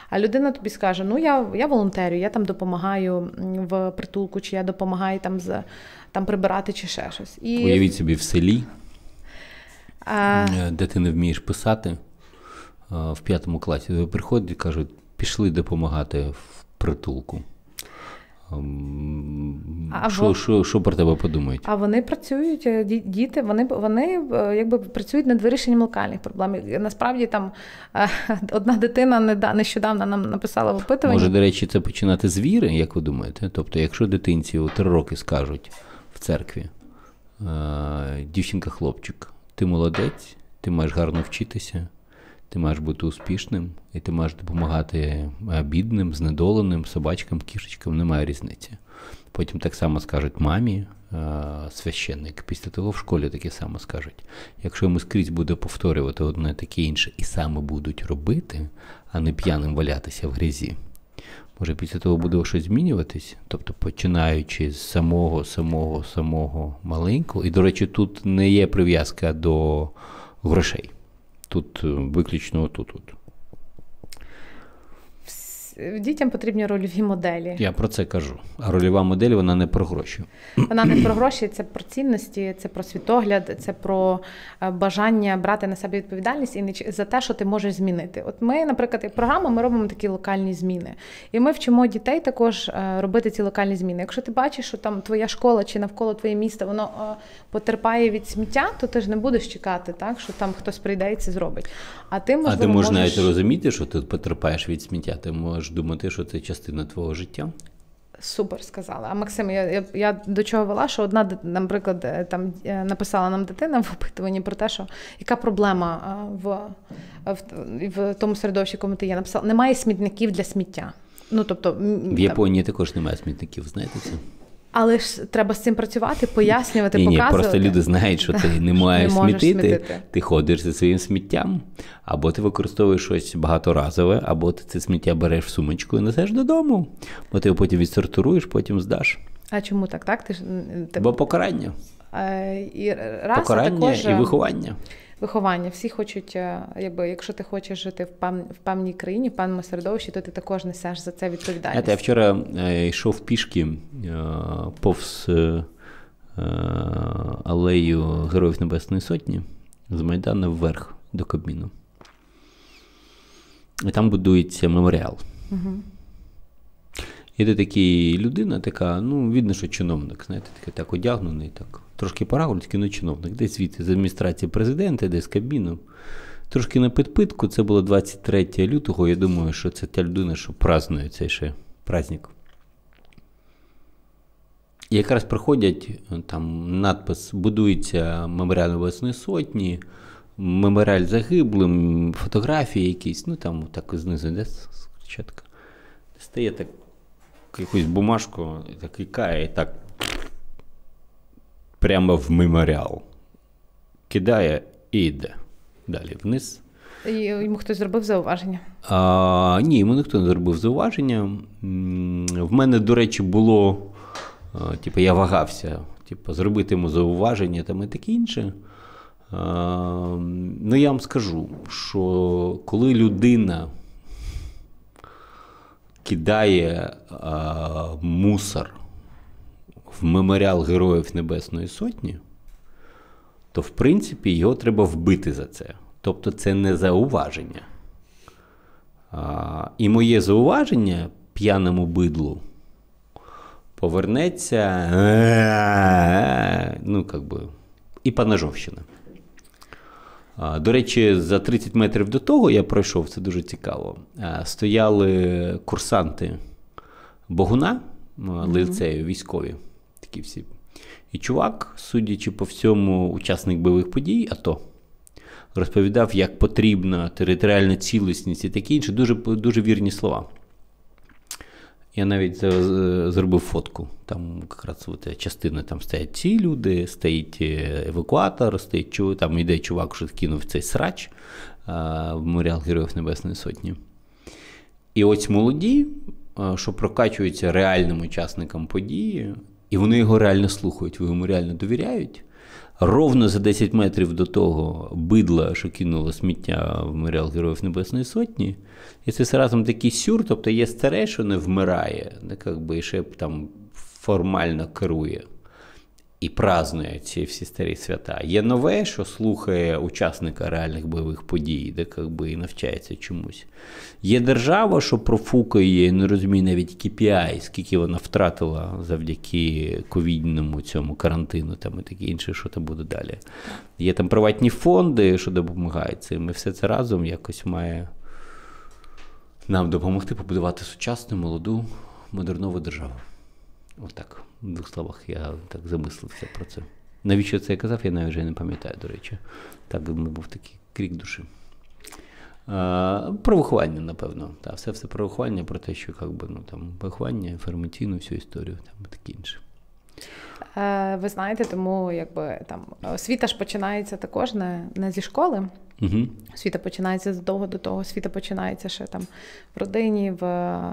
А людина тобі скаже: Ну, я я волонтерю, я там допомагаю в притулку, чи я допомагаю там з там прибирати, чи ще щось. І... Уявіть собі в селі, а... Е, де ти не вмієш писати е, в п'ятому класі. Приходять і кажуть, пішли допомагати в притулку. А що, що, що про тебе подумають? А вони працюють, е, діти, вони вони е, якби працюють над вирішенням локальних проблем. Насправді там е, одна дитина нещодавно нам написала в опитуванні. Може, до речі, це починати з віри, як ви думаєте? Тобто, якщо дитинці у три роки скажуть в церкві, дівчинка-хлопчик, ти молодець, ти маєш гарно вчитися. Ти маєш бути успішним, і ти маєш допомагати е, бідним, знедоленим, собачкам, кішечкам, немає різниці. Потім так само скажуть мамі, е, священник, після того в школі таке само скажуть. Якщо йому скрізь буде повторювати одне таке інше, і саме будуть робити, а не п'яним валятися в грязі, може після того буде щось змінюватись, тобто починаючи з самого, самого, самого маленького, і, до речі, тут не є прив'язка до грошей. Тут е, виключно тут. -от. Дітям потрібні рольові моделі. Я про це кажу. А рольова модель вона не про гроші. Вона не про гроші, це про цінності, це про світогляд, це про е, бажання брати на себе відповідальність і не за те, що ти можеш змінити. От ми, наприклад, як програма, ми робимо такі локальні зміни. І ми вчимо дітей також е, робити ці локальні зміни. Якщо ти бачиш, що там твоя школа чи навколо твоє місто воно е, потерпає від сміття, то ти ж не будеш чекати, так що там хтось прийде і це зробить. А ти можливо, а ти можеш навіть розуміти, що ти потерпаєш від сміття. Ти можеш думати, що це частина твого життя. Супер сказала. А Максим, я я, я до чого вела, що одна, наприклад, е, там е, написала нам дитина в опитуванні про те, що яка проблема е, в в, в тому середовищі, якому ти є. Написала, немає смітників для сміття. Ну, тобто, В Японії там... також немає смітників, знаєте це? Але ж треба з цим працювати, пояснювати, ні, показувати. Ні, Просто люди знають, що ти не маєш не смітити, смітити, ти ходиш зі своїм сміттям, або ти використовуєш щось багаторазове, або ти це сміття береш в сумочку і несеш додому, бо ти його потім відсортуєш, потім здаш. А чому так? так? Ти ж, ти... Бо покарання. А, і раз, Покарання також... і виховання виховання. Всі хочуть, е, якби якщо ти хочеш жити в пев, в певній країні, в певному середовищі, то ти також несеш за це відповідальність. Я вчора е, йшов пішки е, повз алею Героїв Небесної Сотні з Майдану вверх до Кабміну. І там будується меморіал. Угу. Іде такий людина, така, ну, видно, що чиновник, знаєте, такий так одягнений, так трошки парагульський, ну чиновник, десь звідти з адміністрації президента, десь з Кабміну. Трошки на підпитку, це було 23 лютого. Я думаю, що це та людина, що празднує цей ще праздник. І якраз приходять там надпис Будується меморіал Небесної Сотні, меморіаль загиблим, фотографії якісь, ну там так знизу, де спочатку. Стає так якусь бумажку, так і кає, і так прямо в меморіал. Кидає і йде. Далі вниз. І Йому хтось зробив зауваження? А, Ні, йому ніхто не зробив зауваження. В мене, до речі, було. Типу, я вагався, типу, зробити йому зауваження там і таке інше. А, ну, я вам скажу, що коли людина кидає а, мусор в меморіал Героїв Небесної Сотні, то в принципі його треба вбити за це. Тобто це не зауваження. А, І моє зауваження п'яному бидлу повернеться ну, как би, і Панажовщина. До речі, за 30 метрів до того я пройшов, це дуже цікаво. Стояли курсанти Богуна лицею військові такі всі. І чувак, судячи по всьому, учасник бойових подій, АТО, розповідав, як потрібна територіальна цілісність і таке інше, дуже дуже вірні слова. Я навіть зробив фотку. Там якраз от, частина там стоять ці люди, стоїть е, евакуатор, стоїть там йде чувак, що кинув цей срач в меморіал Героїв Небесної Сотні. І ось молоді, що прокачуються реальним учасникам події, і вони його реально слухають, йому реально довіряють. Ровно за 10 метрів до того бидла, що кинуло сміття в меморіал Героїв Небесної Сотні. І це разом такий сюр, тобто є старе, що не вмирає, не, як би, ще там формально керує і празднує ці всі старі свята. Є нове, що слухає учасника реальних бойових подій, де якби, і навчається чомусь. Є держава, що профукає, і не розуміє навіть KPI, скільки вона втратила завдяки ковідному цьому карантину там і таке інше, що там буде далі. Є там приватні фонди, що допомагають цим, і все це разом якось має нам допомогти побудувати сучасну, молоду, модернову державу. Отак. В двох словах я так замислився про це. Навіщо це я казав, я навіть вже не пам'ятаю, до речі. Так був такий крік душі. Про виховання, напевно. Та, все все про виховання, про те, що як би, ну, там, виховання, інформаційну всю історію там, таке інше. Е, ви знаєте, тому якби там освіта ж починається також не, не зі школи. Угу. Освіта починається задовго до того, освіта починається ще там в родині, в е,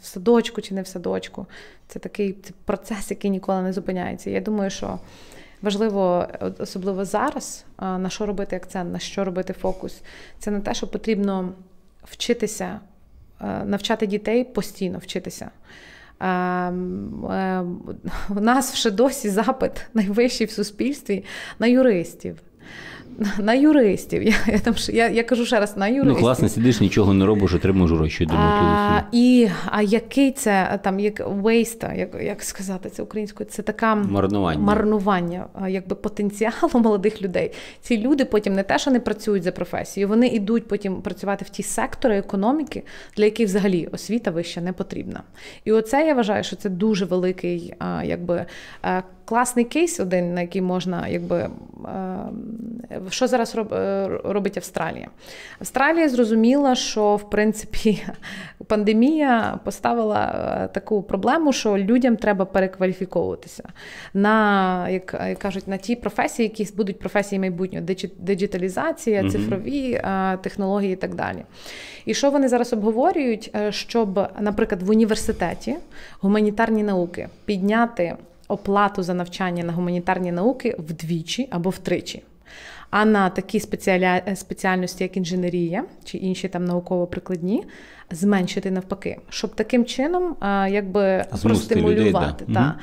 в садочку чи не в садочку. Це такий це процес, який ніколи не зупиняється. Я думаю, що важливо, особливо зараз, на що робити акцент, на що робити фокус. Це на те, що потрібно вчитися, е, навчати дітей постійно вчитися. Ем, ем, у нас вже досі запит найвищий в суспільстві на юристів. На юристів. Я я, там, я, я кажу ще раз на ну, юристів. Ну, класно, сидиш, нічого не робиш, отримуєш гроші. А, і, а який це там як waste, як як сказати це українською? Це така марнування марнування якби потенціалу молодих людей. Ці люди потім не те, що не працюють за професією, вони йдуть потім працювати в ті сектори економіки, для яких взагалі освіта вища не потрібна. І оце я вважаю, що це дуже великий, якби класний кейс, один, на який можна, якби е, що зараз е, робить Австралія? Австралія зрозуміла, що в принципі пандемія поставила е, таку проблему, що людям треба перекваліфіковуватися на як кажуть, на ті професії, які будуть професії майбутнього, диджиталізація, цифрові технології і так далі. І що вони зараз обговорюють, щоб, наприклад, в університеті гуманітарні науки підняти оплату за навчання на гуманітарні науки вдвічі або втричі. А на такі спеціальності, як інженерія чи інші там науково-прикладні, зменшити навпаки, щоб таким чином якби простимулювати. Людей, да. та.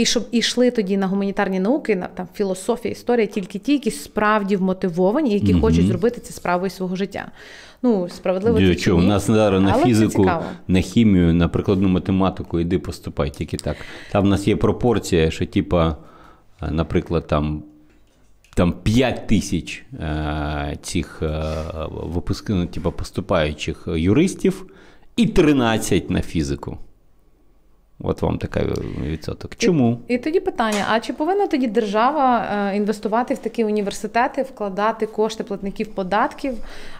І щоб ішли тоді на гуманітарні науки, на там філософія, історія, тільки ті, які справді вмотивовані, які угу. хочуть зробити це справою свого життя. Ну, справедливо це чи У нас зараз на фізику, на хімію, на прикладну математику іди поступай, тільки так. Там в нас є пропорція, що, типа, наприклад, там. Там 5 тисяч е, цих е, випуск, ну, типу, поступаючих юристів і 13 на фізику. От вам такий відсоток. Чому? І, і тоді питання: а чи повинна тоді держава е, інвестувати в такі університети, вкладати кошти платників податків?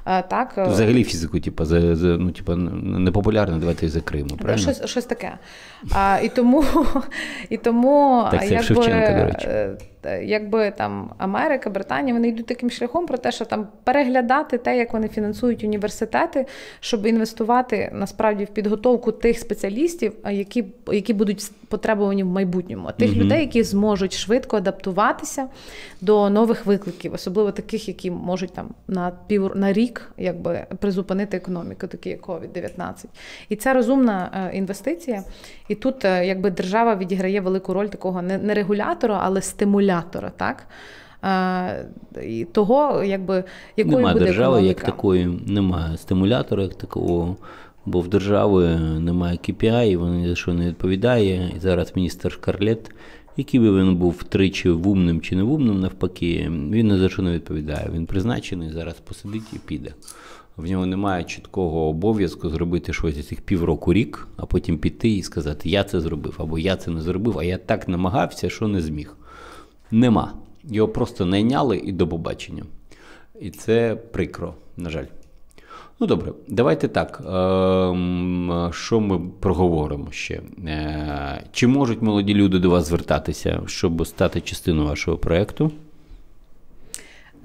Е, так? Взагалі фізику, типу, за, за, ну, типу, непопулярно, давайте закриємо. правильно? Щось щось таке. А, І тому, і тому так, це якби, Шевченка, до речі. Е, якби там Америка, Британія, вони йдуть таким шляхом про те, що там переглядати те, як вони фінансують університети, щоб інвестувати насправді в підготовку тих спеціалістів, які які будуть потребувані в майбутньому, тих mm людей, які зможуть швидко адаптуватися до нових викликів, особливо таких, які можуть там на пів на рік якби призупинити економіку, такі як COVID-19. І це розумна е, інвестиція. І тут е, якби держава відіграє велику роль такого не регулятора, але стимулятора, так. І Того, якби якою Нема буде держави, економіка. як такої, немає стимулятора, як такого, бо в держави немає KPI, вона ні за що не відповідає. І зараз міністр Шкарлет, який би він був тричі вумним чи не вумним, навпаки, він ні за що не відповідає. Він призначений, зараз посидить і піде. В нього немає чіткого обов'язку зробити щось за цих півроку рік, а потім піти і сказати, я це зробив, або я це не зробив, а я так намагався, що не зміг. Нема. Його просто найняли і до побачення. І це прикро, на жаль. Ну добре, давайте так. Ем, що ми проговоримо ще? Е, чи можуть молоді люди до вас звертатися, щоб стати частиною вашого проєкту?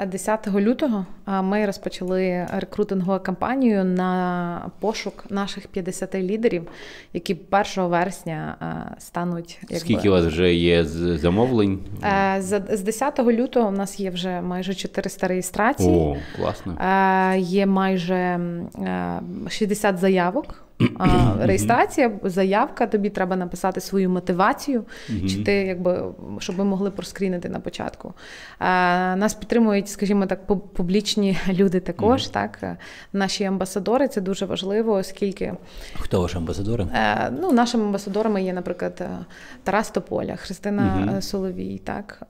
10 лютого ми розпочали рекрутингову кампанію на пошук наших 50 лідерів, які 1 вересня стануть. Якби... Скільки у вас вже є замовлень? Е, з 10 лютого у нас є вже майже 400 реєстрацій. О, класно. Е, є майже 60 заявок реєстрація, заявка, тобі треба написати свою мотивацію, чи ти якби щоб ми могли проскрінити на початку. Нас підтримують, скажімо так, публічні люди також. Так, наші амбасадори це дуже важливо, оскільки хто ваші амбасадори? Е, ну, нашими амбасадорами є, наприклад, е, Тарас Тополя, Христина. Соловій, так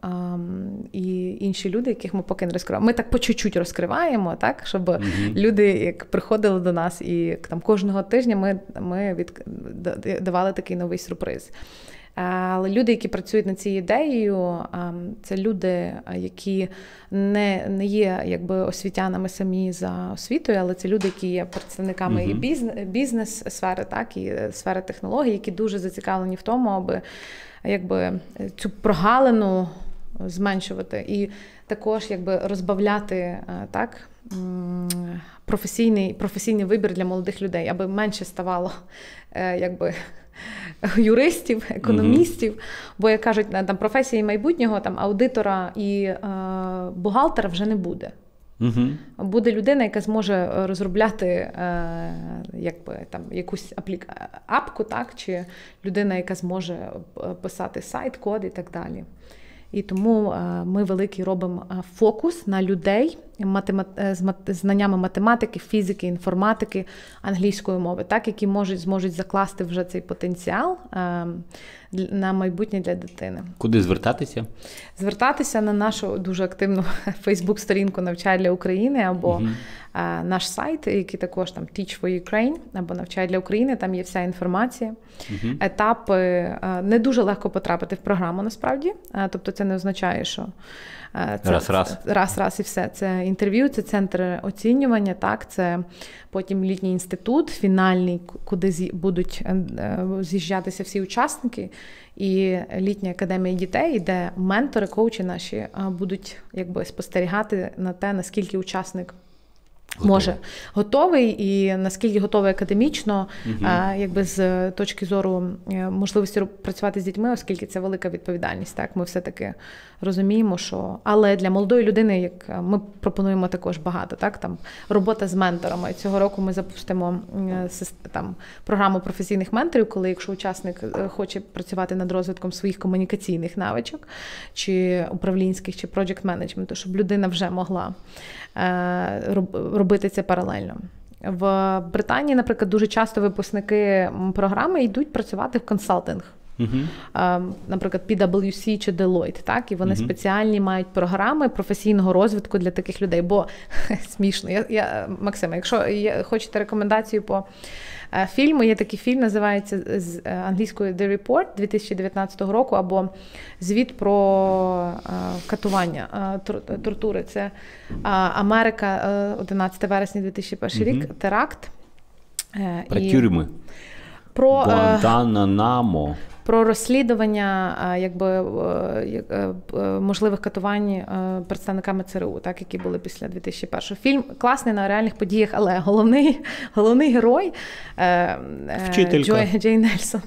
і інші люди, яких ми поки не розкриваємо. Ми так по чуть-чуть розкриваємо, так щоб люди як приходили до нас і там кожного тижня ми ми від, давали такий новий сюрприз. Але люди, які працюють над цією ідеєю, це люди, які не не є якби освітянами самі за освітою, але це люди, які є представниками uh-huh. і бізнес, бізнес-сфери, так і сфери технологій, які дуже зацікавлені в тому, аби якби цю прогалину зменшувати і також якби розбавляти так професійний професійний вибір для молодих людей, аби менше ставало е, якби. Юристів, економістів, mm-hmm. бо як кажуть, там професії майбутнього там аудитора і е, бухгалтера вже не буде. Mm-hmm. Буде людина, яка зможе розробляти е, якби, там, якусь апліка... апку, так, чи людина, яка зможе е, писати сайт, код і так далі. І тому е, ми великий робимо е, фокус на людей е, знаннями математики, фізики, інформатики, англійської мови, так які можуть зможуть закласти вже цей потенціал на майбутнє для дитини. Куди звертатися? Звертатися на нашу дуже активну Фейсбук-сторінку «Навчай для України або угу. наш сайт, який також там Teach for Ukraine або «Навчай для України. Там є вся інформація. Угу. Етапи не дуже легко потрапити в програму насправді. Тобто, це не означає, що. Це раз, раз. раз, раз і все. Це інтерв'ю, це центр оцінювання. Так, це потім літній інститут, фінальний, куди будуть е, е, з'їжджатися всі учасники, і літня академія дітей, де ментори, коучі наші будуть якби спостерігати на те, наскільки учасник. Готовий. Може готовий і наскільки готовий академічно, угу. а, якби з точки зору е, можливості працювати з дітьми, оскільки це велика відповідальність. Так, ми все-таки розуміємо, що але для молодої людини, як е, ми пропонуємо також багато, так там робота з менторами. Цього року ми запустимо е, там програму професійних менторів, коли якщо учасник хоче працювати над розвитком своїх комунікаційних навичок, чи управлінських, чи проджект менеджменту, щоб людина вже могла робити це паралельно. В Британії, наприклад, дуже часто випускники програми йдуть працювати в консалтинг. Uh-huh. Наприклад, PwC чи Deloitte, так, і вони uh-huh. спеціальні мають програми професійного розвитку для таких людей. Бо смішно, я я Максима, якщо є, хочете рекомендацію по Е, фільму. Є такий фільм, називається з е, англійською The Report 2019 року, або звіт про е, катування тортури. Це Америка, 11 вересня 2001 рік, теракт. Про і... тюрми. Про Гуантанамо про розслідування якби е, е, можливих катувань представниками ЦРУ, так які були після 2001 Фільм класний на реальних подіях, але головний головний герой е, Вчителька. Джой Джей Нельсон.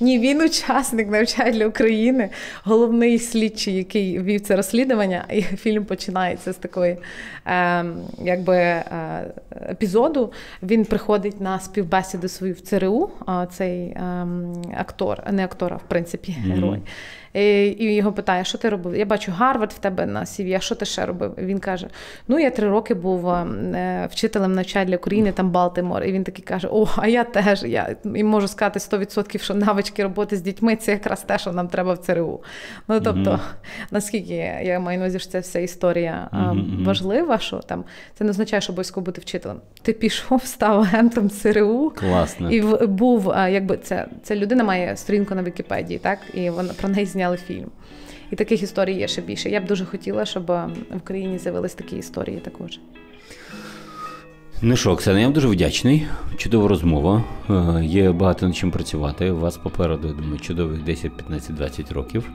Ні, він учасник навчання для України, головний слідчий, який вів це розслідування, і фільм починається з такої е, якби, е, епізоду. Він приходить на співбесіду свою в ЦРУ, цей е, актор, не актор, а в принципі, герой. Mm-hmm. І його питає, що ти робив? Я бачу Гарвард в тебе на CV, а що ти ще робив? Він каже: Ну, я три роки був е, вчителем навчання для України, там Балтимор. І він такий каже: О, а я теж. Я і можу сказати 100%, що навички роботи з дітьми це якраз те, що нам треба в ЦРУ. Ну тобто, mm-hmm. наскільки я маю на увазі, що ця вся історія mm-hmm. важлива, що там це не означає, що обов'язково бути вчителем. Ти пішов, став агентом ЦРУ Класно. і був, якби це, це людина має сторінку на Вікіпедії, так і вона про неї зняла зняли фільм. І таких історій є ще більше. Я б дуже хотіла, щоб в Україні з'явились такі історії також. Ну що, Оксана, я вам дуже вдячний. Чудова розмова. Е, є багато над чим працювати. У вас попереду, я думаю, чудових 10, 15, 20 років.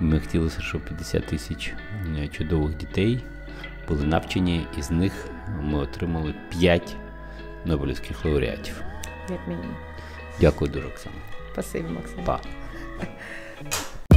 Ми хотілося, щоб 50 тисяч е, чудових дітей були навчені, і з них ми отримали 5 Нобелівських лауреатів. Як мінімум. Дякую дуже, Оксана. Спасибі, Максим. Па.